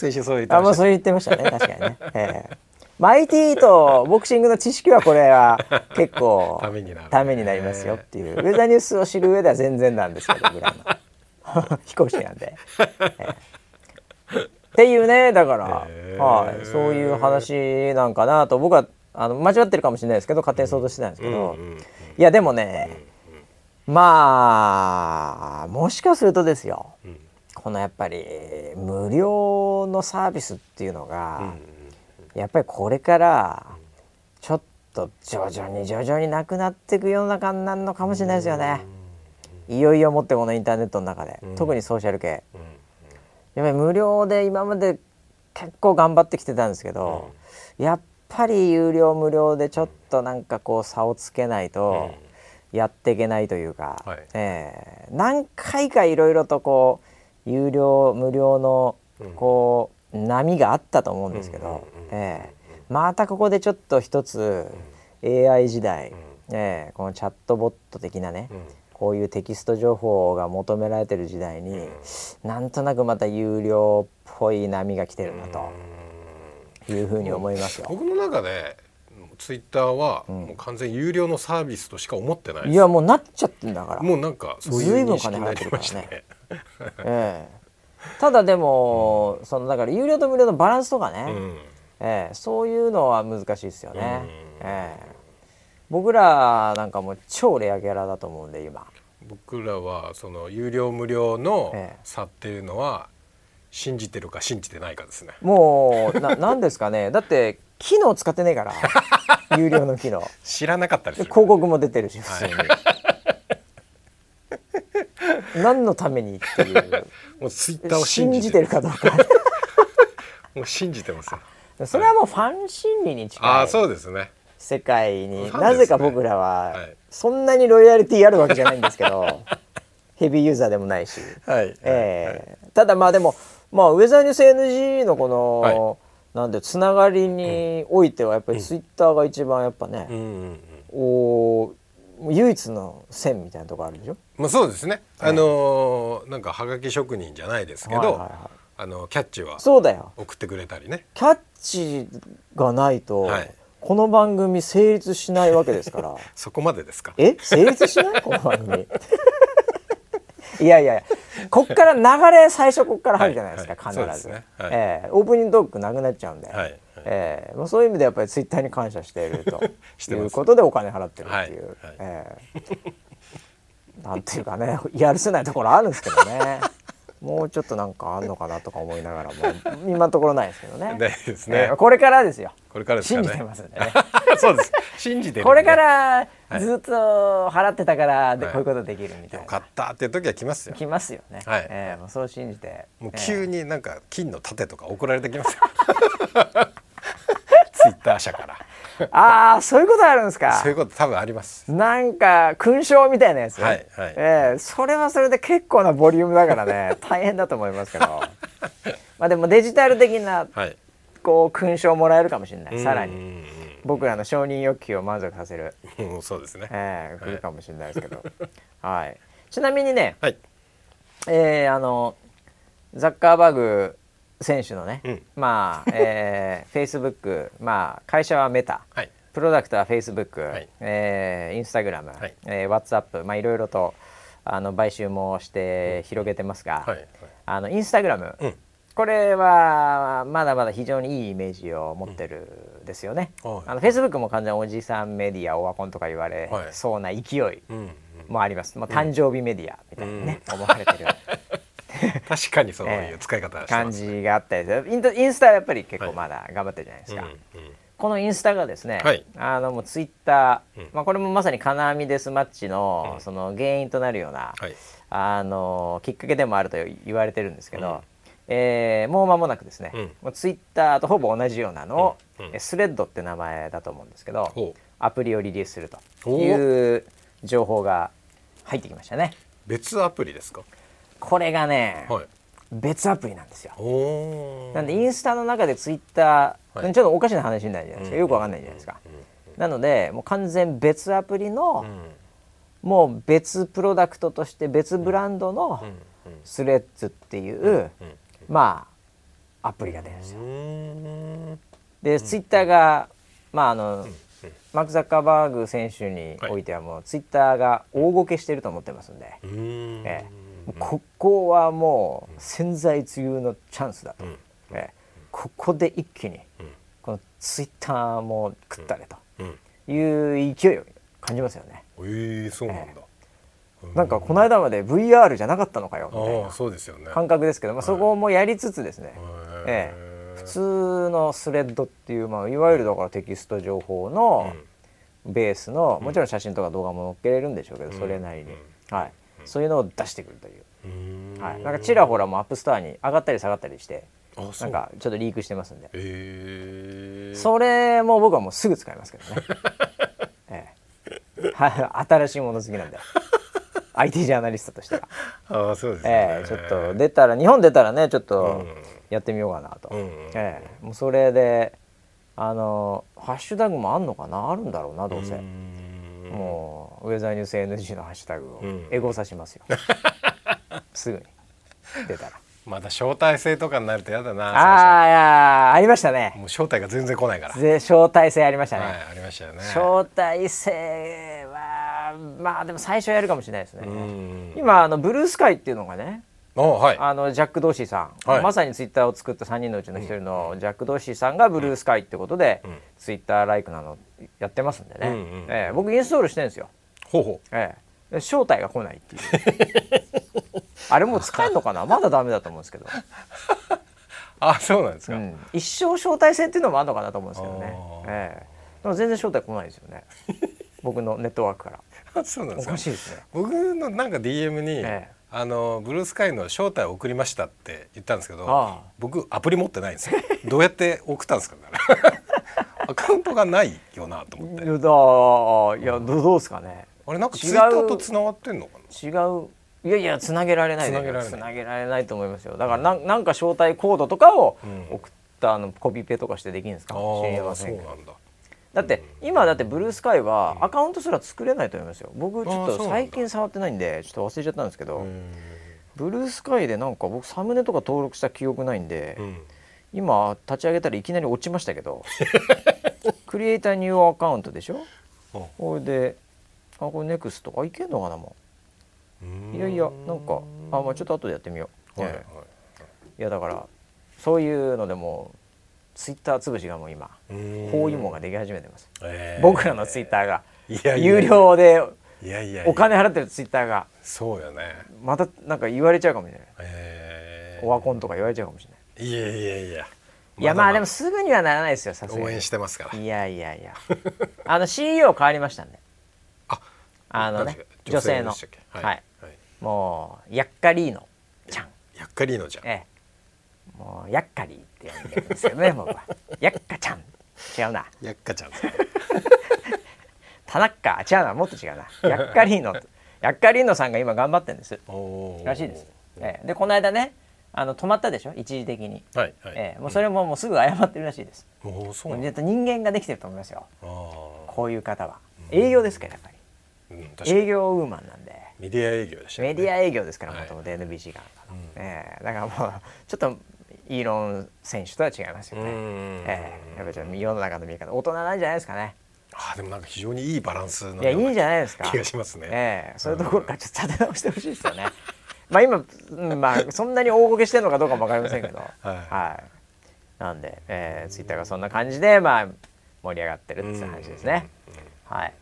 先週そう言ってました、あ、まあ、そう言ってましたね。確かにね、ええ。マイティとボクシングの知識はこれは結構ためになためになりますよっていう。ウェザーニュースを知る上では全然なんですけど ぐらいの。飛行士なんで、ええ、っていうねだから、はい、そういう話なんかなと。僕はあの間違ってるかもしれないですけど勝手に想像してたんですけど、いやでもね、まあもしかするとですよ、このやっぱり無料のサービスっていうのが、やっぱりこれからちょっと徐々に徐々になくなっていく世の中になるのかもしれないですよね。いよいよもってこのインターネットの中で、特にソーシャル系、やっぱり無料で今まで結構頑張ってきてたんですけど、やっぱり有料無料でちょっとなんかこう差をつけないとやっていけないというか、はい、えー、何回かいろいろとこう有料無料のこう、波があったと思うんですけど、えー、またここでちょっと一つ AI 時代、えー、このチャットボット的なね、こういうテキスト情報が求められてる時代に、なんとなくまた有料っぽい波が来てるなというふうに思いますよ。僕の中でツイッターはもう完全有料のサービスとしか思ってない、いやもうなっちゃってんだから。もうなんかそういう認識になりましたね。ええ。ただでも、うん、そのだから有料と無料のバランスとかね、うん、えー、そういうのは難しいですよね、うん、えー、僕らなんかも超レアキャラだと思うんで今。僕らはその有料無料の差っていうのは信じてるか信じてないかですね。もうな なんですかね。だって機能使ってねえから。有料の機能。知らなかったです、広告も出てるし普通に、はい 何のためにっていう。もうツイッターを信じて。るかどうか。もう信じてますよ。それはもうファン心理に近い。あそうですね。世界に、なぜか僕らはそんなにロイヤリティあるわけじゃないんですけどヘビーユーザーでもないし、はいえー、ただまあでも、まあ、ウェザーニュース NG のこの、はい、なんでつながりにおいてはやっぱりツイッターが一番やっぱね、うん、お唯一の線みたいなとこあるでしょ？まあそうですね、あのー、なんかはがき職人じゃないですけど、はいはいはい、あのキャッチはそうだよ。送ってくれたりね。キャッチがないと、はい、この番組成立しないわけですから。そこまでですか？え？成立しない？この番組 いやいやこっから流れ最初こっから入るじゃないですか、はい。はい、必ず、ね。はい、えー、オープニングトークなくなっちゃうんで、はい。えーまあ、そういう意味でやっぱりツイッターに感謝しているという ことでお金払ってるっていう、はい。はい、えー、なんていうかねやるせないところあるんですけどね。もうちょっとなんかあんのかなとか思いながらも今のところないですけどね。ですね、えー、これからですよ。これから、ね、信じてますんでね。そうです。信じて、ね、これからずっと払ってたからで、こういうことできるみたいな。よかったっていう時は来ますよ。来ますよね。はい。えー、もうそう信じて。もう急になんか金の盾とか送られてきますよ。ツイッター社から。ああそういうことあるんですか？そういうこと多分あります。なんか勲章みたいなやつはいはい、えー、それはそれで結構なボリュームだからね 大変だと思いますけど。まあでもデジタル的な、はい、こう勲章もらえるかもしれない。さらに。僕らの承認欲求を満足させる。そうですね。ええー、来るかもしれないですけど、はい、ちなみにね、はい、えー、あのザッカーバーグ選手のね、うん、まあ、えー、フェイスブック、まあ、会社はメタ、はい、プロダクトはフェイスブック、はい、えー、インスタグラム、はい、えー、ワッツアップ、まあ、いろいろとあの買収もして広げてますが、はい。はい、あのインスタグラム、うん、これはまだまだ非常にいいイメージを持ってるですよね。うん、あのフェイスブックも完全おじさんメディアオワコンとか言われそうな勢いもあります。まあ、誕生日メディアみたいにね、思われてる。確かにそういう使い方、ね、感じがあったりインインスタはやっぱり結構まだ頑張ってるじゃないですか、はいうんうん、このインスタがですね、はい、あのもうツイッター、うん、まあ、これもまさに金網デスマッチの,、その原因となるような、はい、あのきっかけでもあると言われてるんですけど、うん、えー、もう間もなくですね、うん、もうツイッターとほぼ同じようなのを、うん、スレッドって名前だと思うんですけど、アプリをリリースするという。情報が入ってきましたね。別アプリですか？これがね、はい、別アプリなんですよ。なんでインスタの中でツイッター、はい、ちょっとおかしな話になるじゃないですか、よくわかんないじゃないですか、なのでもう完全別アプリの、もう別プロダクトとして別ブランドのスレッズっていう、まあアプリが出るんですよ。でツイッターがまああの、マーク・ザッカーバーグ選手においてはもうツイッターが大ごけしてると思ってますんで、ええここはもう潜在梅雨のチャンスだと、えここで一気にこのツイッターも食ったれと。いう勢いを感じますよね。えー、そうなんだ、えー、なんかこの間まで VR じゃなかったのかよ。みたいなそうですよ、ね、感覚ですけど、まあ、そこもやりつつですね、え。えー、普通のスレッドっていう、まあ、いわゆるだからテキスト情報のベースのもちろん写真とか動画も載っけれるんでしょうけど、それなりに、はい、そういうのを出してくるという。はい、なんかちらほらも App Store に上がったり下がったりしてなんかちょっとリークしてますんで、えー、それも僕はもうすぐ使いますけどね、ええ、新しいもの好きなんで。IT ジャーナリストとしては。あそうですね、えー、ちょっと出たら日本出たらねちょっとやってみようかなと、うん、ええ、もうそれであのハッシュタグもあんのかな？あるんだろうなどうせ。うウェザーニュース NG のハッシュタグをエゴさしますよ、すぐに出たら。まだ招待制とかになるとやだなああいやありましたね。もう招待が全然来ないから。招待制ありましたね、はい、ありましたよね。招待制はまあでも最初やるかもしれないですね。今あのブルースカイっていうのがねはい、あのジャック・ドーシーさん、はい、まさにツイッターを作った3人のうちの1人のジャック・ドーシーさんがブルースカイってことで、うん、ツイッターライクなのやってますんでね、うんうん、えー、僕インストールしてるんですよ。ほうほう。えー、招待が来ないっていう。あれもう使えるのかな？まだダメだと思うんですけど。あそうなんですか、うん、一生招待制っていうのもあるのかなと思うんですけどね、えー、でも全然招待来ないですよね。僕のネットワークから。そうなんですか。おかしいですね。僕のなんか DM に、えーあのブルースカイの招待を送りましたって言ったんですけど僕アプリ持ってないんですよ。どうやって送ったんですかね。アカウントがないよなと思って。いやどうですかねあれなんかツイッターとつながってんのかな？違う。いやいやつなげられないつなげられない。つなげられないと思いますよ。だからなんなんか招待コードとかを送ったあのコピペとかしてできるんですか？知りませんだ。って今だってブルースカイはアカウントすら作れないと思いますよ。僕ちょっと最近触ってないんでちょっと忘れちゃったんですけどブルースカイでなんか僕サムネとか登録した記憶ないんで、うん、今立ち上げたらいきなり落ちましたけど クリエイターニューアカウントでしょ？これであこれネクストあいけんのかなもう。いやいやなんかあまあちょっと後でやってみよう、はいはい、い。やだからそういうのでもツイッター潰しがもう今包囲網ができ始めてます、えー、僕らのツイッターが有料でお金払ってるツイッターがそうよね。またなんか言われちゃうかもしれない、えオワコンとか言われちゃうかもしれない。いやいやいや。いやまあでもすぐにはならないですよさすがに。応援してますから。いやいやいや。あの CEO 変わりましたんで。ああのね女性のはい、はい、もうヤッカリーノちゃん。ヤッカリーノちゃん。ええ。もうヤッカリーって呼んでるんですけどね 僕は。ヤッカちゃん。違うな。ヤッカちゃん。田中。違うな。もっと違うな。ヤッカリーノヤッカリーノさんが今頑張ってるんです。らしいです、ええ、でこの間ねあの止まったでしょ？一時的に、はいはい。えー、もうそれももうすぐ謝ってるらしいです、うん、もうそう人間ができてると思いますよ。こういう方は。営業ですからやっぱ営業ウーマンなんで。メディア営業でした、ね、メディア営業ですからもともと NBC が、うん、えー、だからもうちょっとイーロン選手とは違いますよね、えー、やっぱりちょっと世の中の見え方大人なんじゃないですかね。あでもなんか非常にいいバランスのいやいいんじゃないですか。気がしますね、えー、そういうところからちょっと立て直してほしいですよね。まあ今、うん、まあそんなに大ごけしてるのかどうかも分かりませんけど、はい、はい、なんで、えー、ツイッターがそんな感じでまあ盛り上がってるっていう話ですね。はい。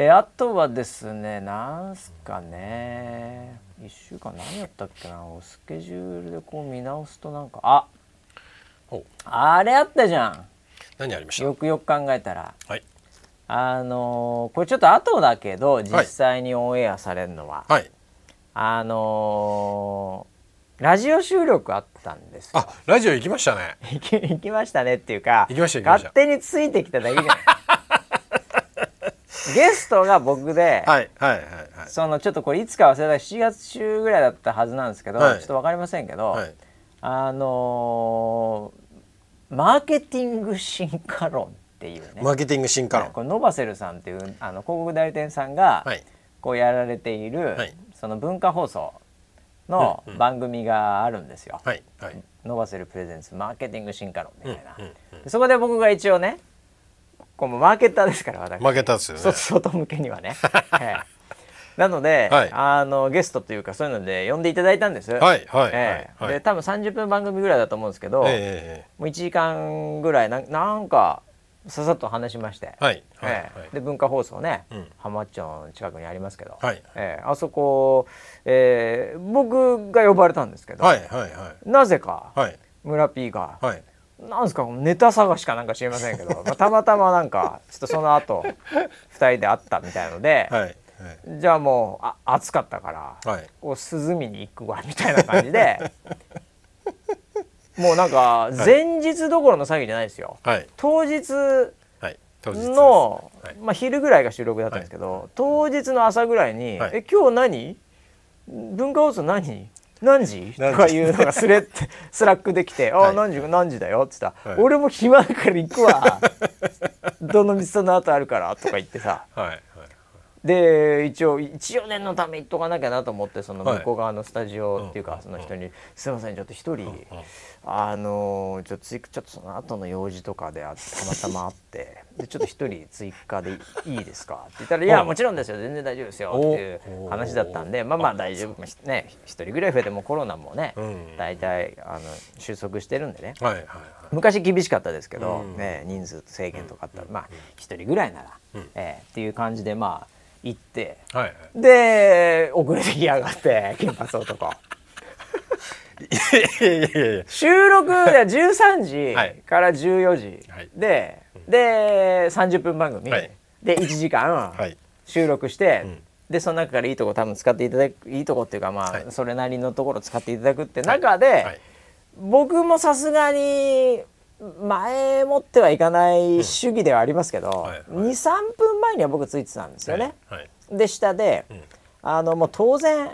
えー、あとはですねなんすかね。1週間何やったっけな。スケジュールでこう見直すとなんかああれあったじゃん。何ありました？よくよく考えたら、はい、あのー、これちょっと後だけど実際にオンエアされるのは、はい、あのー、ラジオ収録あったんですあラジオ行きましたね。行きましたねっていうか行きました。勝手についてきただけじゃないゲストが僕で、はいはいはいはい、そのちょっとこれいつか忘れた7月中ぐらいだったはずなんですけど、はい、ちょっと分かりませんけど、はい、あのー、マーケティング進化論っていうね。マーケティング進化論。これノバセルさんっていうあの広告代理店さんが、こうやられている、その文化放送の番組があるんですよ。はいはい、ノバセルプレゼンツマーケティング進化論みたいな、うんうんうん、そこで僕が一応ねこうマーケッターですから私。マーケッターですよね。外向けにはね、は い、なので、はい、あのゲストというかそういうので呼んでいただいたんです。はいはい、えー、はい、で多分30分番組ぐらいだと思うんですけど、えー、もう1時間ぐらいななんかささっと話しまして、はいはいえー、で文化放送ね、うん、浜町の近くにありますけど、はい。えー、あそこ、えー、僕が呼ばれたんですけど、はいはいはい、なぜか、はい、村 P が、はい、なんですかネタ探しかなんか知りませんけど、まあ、たまたまなんかちょっとその後2人で会ったみたいので、はいはい、じゃあもうあ暑かったから、はい、こう涼みに行くわみたいな感じで もうなんか前日どころの騒ぎじゃないですよ、はい、当日の、はい、まあ、昼ぐらいが収録だったんですけど、はい、当日の朝ぐらいに「え今日何？文化放送何？何時?」とかいうのがスレッ スラックできて「ああ何時？何時だよ」っつったら、俺も暇だから行くわ。どの道その後あるから」とか言ってさ、はいで一応一応念のため言っとかなきゃなと思ってその向こう側のスタジオっていうかその人に「すいませんちょっと一人あのちょっと追加ちょっとその後の用事とかでたまたまあってでちょっと一人追加でいいですか?」って言ったら「いやもちろんですよ。全然大丈夫ですよ」っていう話だったんでまあまあ大丈夫。ね一人ぐらい増えてもコロナもね大体あの収束してるんでね。昔厳しかったですけどね人数制限とかあったらまあ一人ぐらいならえっていう感じでまあ行って、はいはい、で遅れてきやがって 金髪男。収録で13 時から14時。で、はい、で30分番組、はい、で1時間収録して、うん、でその中からいいとこ多分使っていただくいいとこっていうかまあ、それなりのところ使っていただくって中で、僕もさすがに前もってはいかない主義ではありますけど、うん。はいはい、23分前には僕ついてたんですよね。はいはい、で下で、うん、あのもう当然、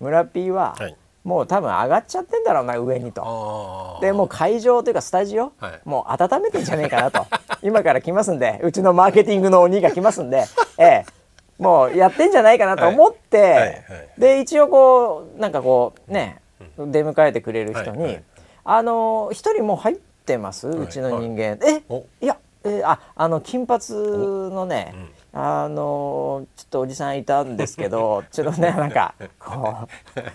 村 P は、はい、もう多分上がっちゃってんだろうな上にと。でもう会場というかスタジオ、はい、もう温めてんじゃねえかなと。今から来ますんでうちのマーケティングの鬼が来ますんで、ええ、もうやってんじゃないかなと思って、はいはいはい、で一応こうなんかこうね出迎えてくれる人に、あの一人もう入ってってます？うちの人間、はい、え？いやえああの金髪のね、うん、あのちょっとおじさんいたんですけど ちょっとねなんかこう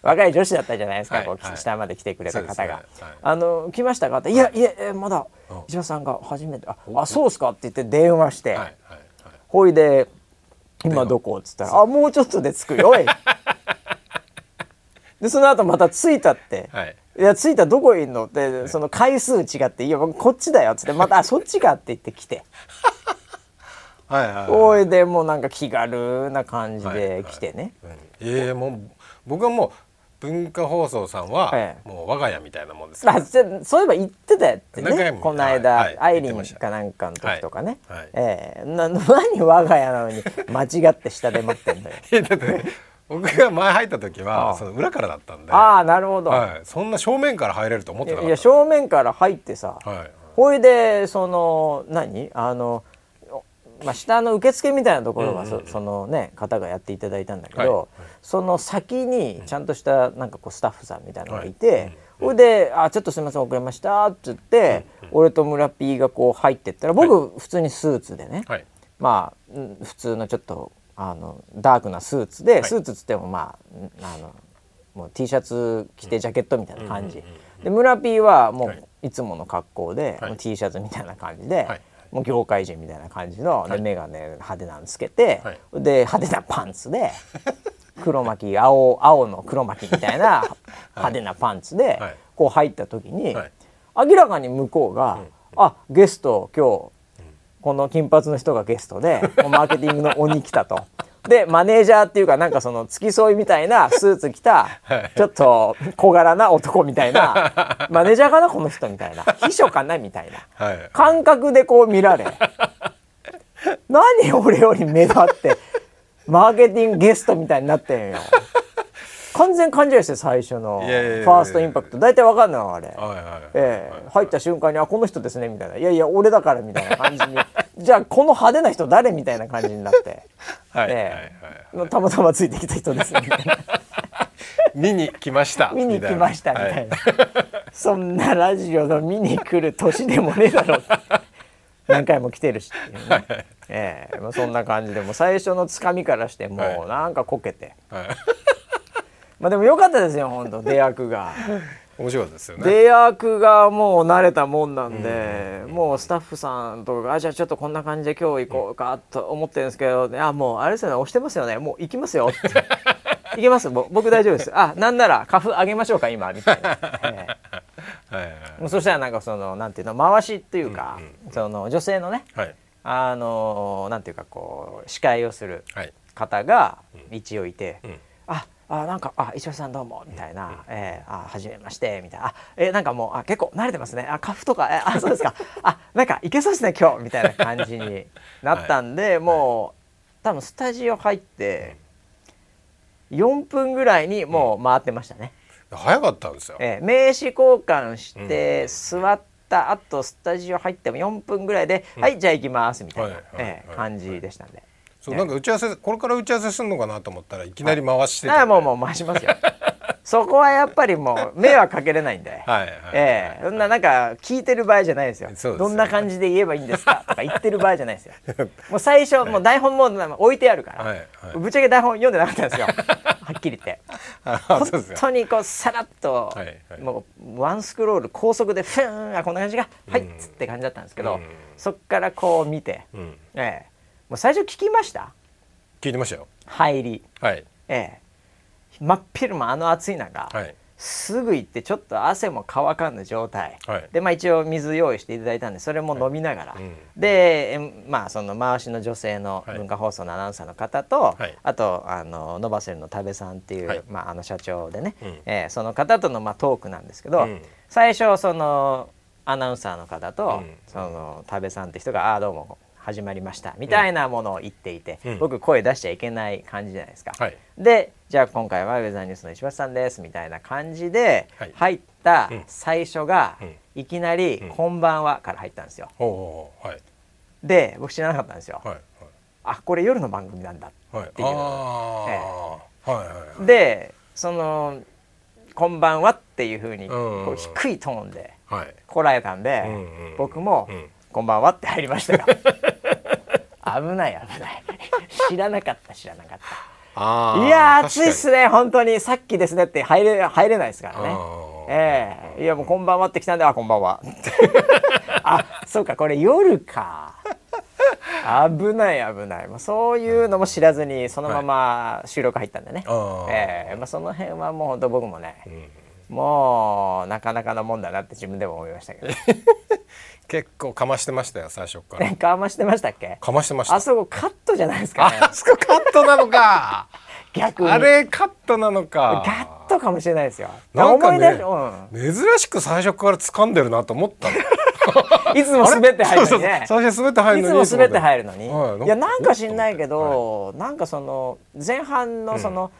若い女子だったじゃないですか、はい、こう下まで来てくれた方が「ね。はい、あの来ましたか?」って「いやい。やまだ石破さんが初めて。ああそうっすか」って言って電話して、ほいで「今どこ?」っつったら「あもうちょっとで着くよい」でその後また着いたって、はい、いや着いたどこいんの？って、その回数違って「いやこっちだよ」っつってまた「あ そっちか」って言って来て。はいはい、はい、おいでもうなんか気軽な感じで来てね。はい。はい、ええー、もう僕はもう文化放送さんはもう我が家みたいなもんです、あそういえば言ってたやってねこの間、はい、アイリンかなんかの時とかね、はい。はい、えー、な 何我が家なのに間違って下で待ってんだよ。だって僕が前入った時はその裏からだったんでああなるほど、はい、そんな正面から入れると思ってなかった。いや正面から入ってさ、はい、ほいでその何？あのまあ、下の受付みたいなところはそ,、そのね方がやっていただいたんだけど、はい、その先にちゃんとしたなんかこうスタッフさんみたいなのがいて、ほ、いで「あちょっとすみません遅れました」っつって、俺と村 P がこう入ってったら僕、普通にスーツでね、まあ普通のちょっとあのダークなスーツで、スーツっつってもまああのもう T シャツ着てジャケットみたいな感じ、で村 P はもうい。つもの格好で、はい、T シャツみたいな感じで。もう業界人みたいな感じの、で眼鏡派手なのつけて、で派手なパンツで 黒巻き青青の黒巻きみたいな派手なパンツでこう入った時に、明らかに向こうが「あゲスト今日この金髪の人がゲストでマーケティングの鬼来た」と。でマネージャーっていうかなんかその付き添いみたいなスーツ着たちょっと小柄な男みたいな マネージャーかなこの人みたいな秘書かなみたいな感覚でこう見られ何俺より目立ってマーケティングゲストみたいになってんよ。完全勘違いして最初の。ファーストインパクト。大体わかんないあれ、ええ。入った瞬間に「あこの人ですね」みたいな「いやいや俺だから」みたいな感じに。じゃあこの派手な人誰みたいな感じになって。たまたまついてきた人ですみたいな。見に来ました。見に来ましたみたいな、はい、そんなラジオの見に来る年でもねえだろう何回も来てるしっていうね、はい、ええ、そんな感じでも最初のつかみからしてもうなんかこけて、はいまあでも良かったですよ本当。出役が。面白かったですよね。出役がもう慣れたもんなんで、うん、もうスタッフさんとかが「じゃあちょっとこんな感じで今日行こうか」と思ってるんですけど「いやもうあれですよね押してますよねもう行きますよ」って「行けます僕大丈夫です。あなんなら花粉あげましょうか今」みたいな。えーはいはい、そしたらなんかそのなんていうの回しっていうか、うんうん、その女性のね、はい、あのなんていうかこう司会をする方が一応いて、うん、ああなんか「あ石橋さんどうも」みたいな「うん、えー、あはじめまして」みたいな「あえー、なんかもうあ結構慣れてますね。あカフとかえあそうですか。あなんかいけそうですね今日」みたいな感じになったんで、はい、もう、多分スタジオ入って4分ぐらいにもう回ってましたね。うん、早かったんですよ、えー、名刺交換して座った後スタジオ入っても4分ぐらいで「はいじゃあ行きます」みたいな、えー、感じでしたんで。そうなんか打ち合わせこれから打ち合わせするのかなと思ったらいきなり回してた、ね、あもうもう回しますよ。そこはやっぱりもう迷惑かけれないんで、はいはい、ええ。ー、そんななんか聞いてる場合じゃないですよ。すどんな感じで言えばいいんですかとか言ってる場合じゃないですよ。もう最初、はい、もう台本も置いてあるから、はいはい、ぶっちゃけ台本読んでなかったんですよ。はっきり言って。本当にこうさらっと、はいはい、もうワンスクロール高速でふーんあこんな感じが、はいっつって感じだったんですけど、そっからこう見て、うん、ええ。ーもう最初聞きました？聞いてましたよ。入り。はい。ええ。真っ昼間あの暑い中、はい、すぐ行ってちょっと汗も乾かぬ状態、はい、でまあ一応水用意していただいたんでそれも飲みながら、はいうん、でまあその回しの女性の文化放送のアナウンサーの方と、はい、あとあのノバセルの多部さんっていう、まあ、あの社長でね、うん、えー、その方とのまあトークなんですけど、うん、最初そのアナウンサーの方と、その多部さんって人が「ああどうも始まりました。みたいなものを言っていて、うん、僕声出しちゃいけない感じじゃないですか。はい、でじゃあ今回はウェザーニュースの石橋さんですみたいな感じで入った最初が、いきなり「こん。ばんは」から入ったんですよ。はい、で僕知らなかったんですよ。はいはい、あこれ夜の番組なんだっていう。はい。はい、でその「こんばんは」っていうふうにこう低いトーンでこらえたんで、僕も、うんこんばんはって入りましたが。危ない危ない。知らなかった知らなかった。いや暑いっすね本当に。さっきですねって入れ入れないですからね。ええ。ー、いやもうこんばんはって来たんであこんばんは。あそうかこれ夜か。危ない危ない、まあ、そういうのも知らずにそのまま収録入ったんでね、はい、えー、まあ、その辺はもう本当僕もね、うん、もうなかなかのもんだなって自分でも思いましたけど 結構かましてましたよ最初から。かましてましたっけ？かましてました。あそこカットじゃないですか、ね、あそこカットなのか。逆あれカットなのか。カットかもしれないですよ。なんか、ね、うん、珍しく最初から掴んでるなと思った いつも滑って入るのにね。最初滑って入るのに。いつも滑って入るのに、はい、いやなんか知んないけど、はい、なんかその前半のその、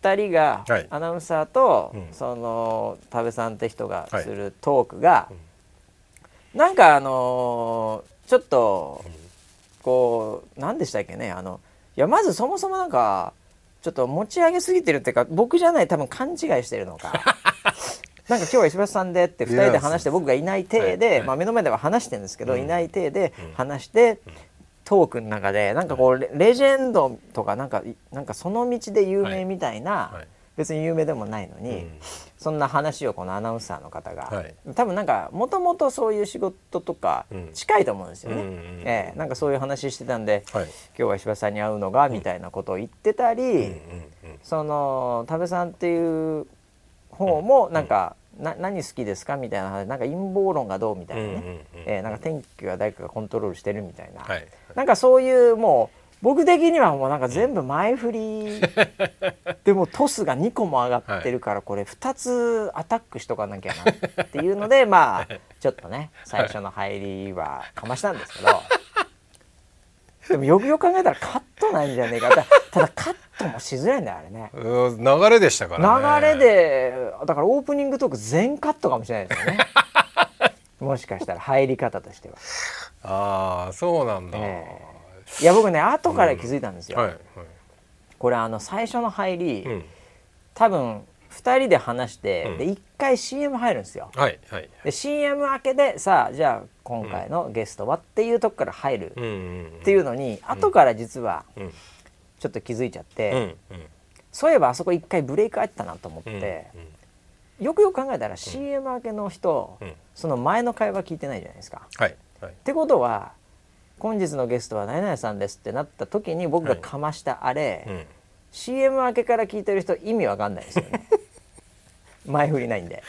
2人が、アナウンサーと、その多部さんって人がするトークが、なんかあのー、ちょっとこう何でしたっけねあのいやまずそもそもなんかちょっと持ち上げすぎてるっていうか僕じゃない多分勘違いしてるのか。なんか今日は石橋さんでって2人で話して僕がいない体で、まあ、目の前では話してるんですけど、いない体で話して、トークの中でなんかこうレジェンドとかなんかなんかその道で有名みたいな、別に有名でもないのに、そんな話をこのアナウンサーの方が、はい、多分なんかもともとそういう仕事とか近いと思うんですよね。うん、えー、なんかそういう話してたんで、はい、今日は石橋さんに会うのがみたいなことを言ってたり、うん、その多部さんっていう方もなんか、な何好きですかみたいな話なんか陰謀論がどうみたいなね、えー、なんか天気は誰かがコントロールしてるみたいな、はい、なんかそういうもう僕的にはもうなんか全部前振り。でもトスが2個も上がってるからこれ2つアタックしとかなきゃなっていうのでまあちょっとね最初の入りはかましたんですけど。でもよくよく考えたらカットなんじゃねえか。ただカットもしづらいんだよあれね。流れでしたからね。流れでだからオープニングトーク全カットかもしれないですよね。もしかしたら入り方としては。ああそうなんだ、えーいや僕ね後から気づいたんですよ、はいはい、これあの最初の入り、うん、多分2人で話して、うん、で1回 CM 入るんですよ、はいはい、で CM 明けでさあじゃあ今回のゲストはっていうとこから入るっていうのに、うん、後から実はちょっと気づいちゃって、そういえばあそこ1回ブレイクあったなと思って、よくよく考えたら CM 明けの人、その前の会話聞いてないじゃないですか。はいはい、ってことは本日のゲストは何々さんですってなった時に僕がかましたあれ、はいうん、CM 明けから聞いてる人意味わかんないですよね。前振りないんで。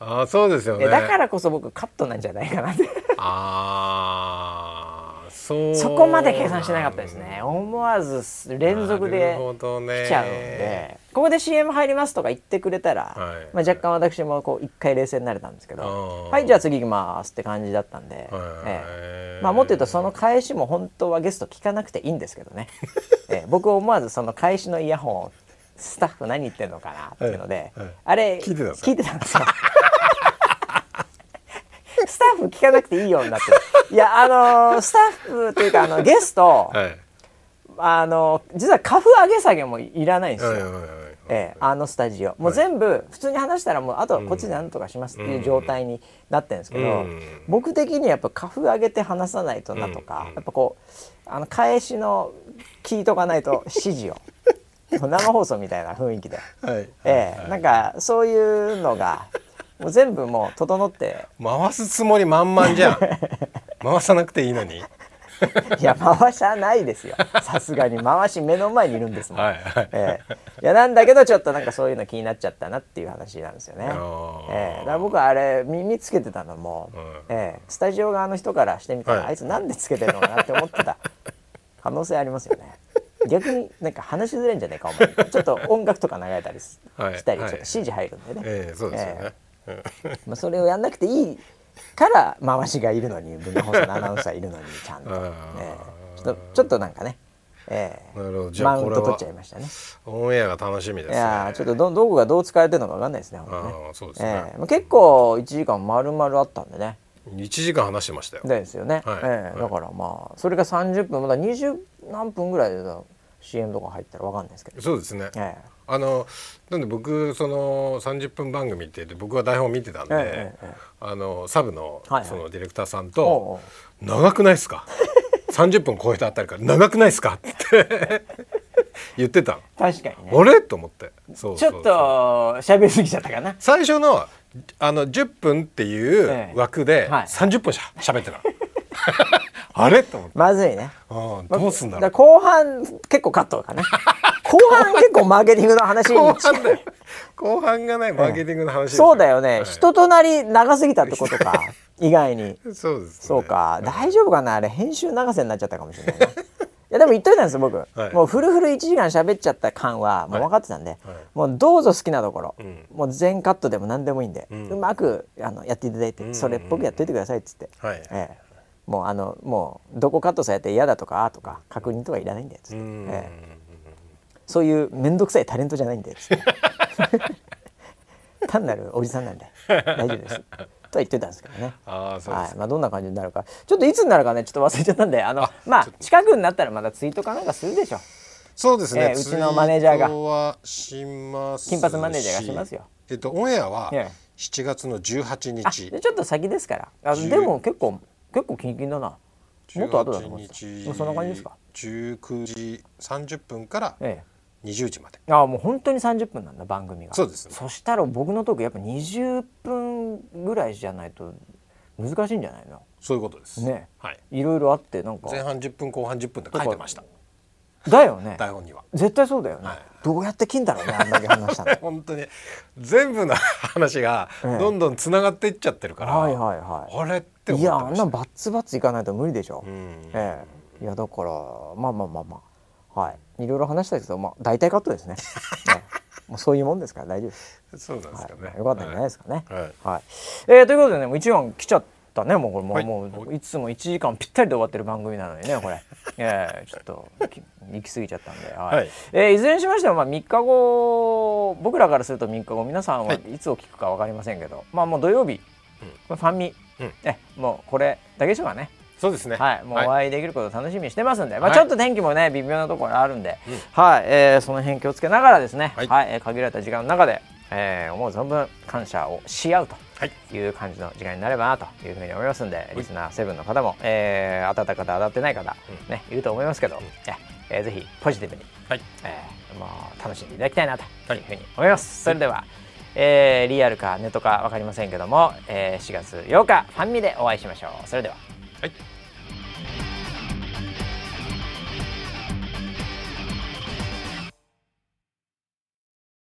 あそうですよね。だからこそ僕カットなんじゃないかなって。ああそそこまで計算してなかったですね。思わず連続で来ちゃうんで、ここで CM 入りますとか言ってくれたら、はい、まあ、若干私もこう一回冷静になれたんですけどはいじゃあ次行きますって感じだったんで、えー、まあ、もっと言うとその返しも本当はゲスト聞かなくていいんですけどね、えー、僕思わずその返しのイヤホンをスタッフ何言ってんのかなっていうので、はいはい、あれ聞いてたんですよ。スタッフ聞かなくていいようになってる。いやあのー、スタッフというかあのゲスト、はい、あの実はカフ上げ下げもいらないんですよ、ええ、あのスタジオ。もう全部普通に話したらもうあとはこっちで何とかしますっていう状態になってるんですけど、うん、僕的にやっぱカフ上げて話さないとなとか、うん、やっぱこうあの返しの聞いとかないと指示を。生放送みたいな雰囲気で、はい、ええ、なんかそういうのがもう全部もう整って。回すつもり満々じゃん。回さなくていいのに。いや回しゃないですよ。さすがに。回し目の前にいるんですもん、はいはい。えー、いやなんだけどちょっとなんかそういうの気になっちゃったなっていう話なんですよね、えー、だから僕はあれ耳つけてたのも、うん、えー、スタジオ側の人からしてみたら、はい、あいつなんでつけてるのかなって思ってた。可能性ありますよね。逆になんか話しづらいんじゃないかお前。ちょっと音楽とか流れたりしたり、ちょっと指示入るんでね、えー、そうですよね、えーまあそれをやんなくていいから回しがいるのに文化放送のアナウンサーいるのにちゃんと、えー、ちょっとちょっとなんかね。えー、なるほど。じゃあマウント取っちゃいましたね。オンエアが楽しみです、ね、いやちょっとどどこがどう使われてるのか分かんないですねね。あそうですね、えー、結構1時間丸々あったんでね。1時間話してましたよ。ですよね、はい、えー、だからまあそれが30分まだ20何分ぐらいで CM とか入ったら分かんないですけど。そうですね、えーあのなんで僕その30分番組って僕は台本見てたんで、ええ、あのサブのそのディレクターさんと「長くないですか？30分超えたあたりから長くないですか?」って 言ってた確かにね。あれ？と思って。そうちょっと喋りすぎちゃったかな？最初のあの10分っていう枠で30分しゃべってたあれ？と思って。まずいね。あどうすんだろう。後半結構カットかね 後半結構マーケティングの話後半だよ。後半がないマーケティングの話、ね、そうだよね、はい、人となり長すぎたってことか。意外に。そうです、ね、そうか、大丈夫かな？あれ編集長せになっちゃったかもしれないね。いやでも言っといたんです僕、はい、もうフルフル1時間喋っちゃった感はもう分かってたんで、はいはい、もうどうぞ好きなところ、うん、もう全カットでも何でもいいんで、うん、うまくあのやっていただいて、うん、それっぽくやっといてくださいっつって、はい。ええ、もうあのもうどこカットされて嫌だとかあとか確認とかいらないんだよつって、ええ、そういう面倒くさいタレントじゃないんでつって。単なるおじさんなんで大丈夫です。とは言ってたんですけどね。あそうはい。まあ、どんな感じになるか。ちょっといつになるかねちょっと忘れちゃったんであのまあ近くになったらまたツイートかなんかするでしょ。そうですね、えー、うちのマネージャーが。金髪マネージャーがしますよ。えっとオンエアは7月の18日。ちょっと先ですから。あでも結構結構キンキンだな。もっと後だと思ってそんな感じですか？19時30分から、ええ、20時まで。ああもう本当に30分なんだ番組が。そうです、ね、そしたら僕のトークやっぱ20分ぐらいじゃないと難しいんじゃないの？そういうことです。ね。はい。いろいろあってなんか。前半10分後半10分って書いてましただよね。台本には。絶対そうだよね、はい、どうやって切んだろうねあんだけ話したの。本当に。全部の話がどんどんつながっていっちゃってるから、はいはいはい。あれっていやあんなバッツバッツいかないと無理でしょ、うええ。いやだからまあまあまあまあ。はい。いろいろ話したけどまあ大体カットですね。ね もうそういうもんですから大丈夫です。そうなんですかね、はい、よかったんじゃないですかね。はい、はい、えー、ということでねもう一番来ちゃったねもうこれもうはい、もういつも1時間ぴったりで終わってる番組なのにねこれ。えー、ちょっと行き過ぎちゃったんで、はい。はい、えー、いずれにしましても、まあ、3日後僕らからすると3日後皆さんはい。つを聞くか分かりませんけど、まあもう土曜日、うん、ファンミ、うん、えもうこれだけでしょうかね。そうですね。はい、もうお会いできることを楽しみにしてますんで、はい、まあちょっと天気もね微妙なところあるんで、はい、えー、その辺気をつけながらですね、はい、はい、限られた時間の中で、えー、思う存分感謝をし合うと。い。う感じの時間になればなというふうに思いますんで、リスナー7の方も、えー、当たった方当たってない方、ね、いると思いますけど、えー、ぜひポジティブに、はい。えーまあ、楽しんでいただきたいなというふうに思います。それでは、えー、リアルかネットか分かりませんけども、えー、4月8日ファンミでお会いしましょう。それでは。はい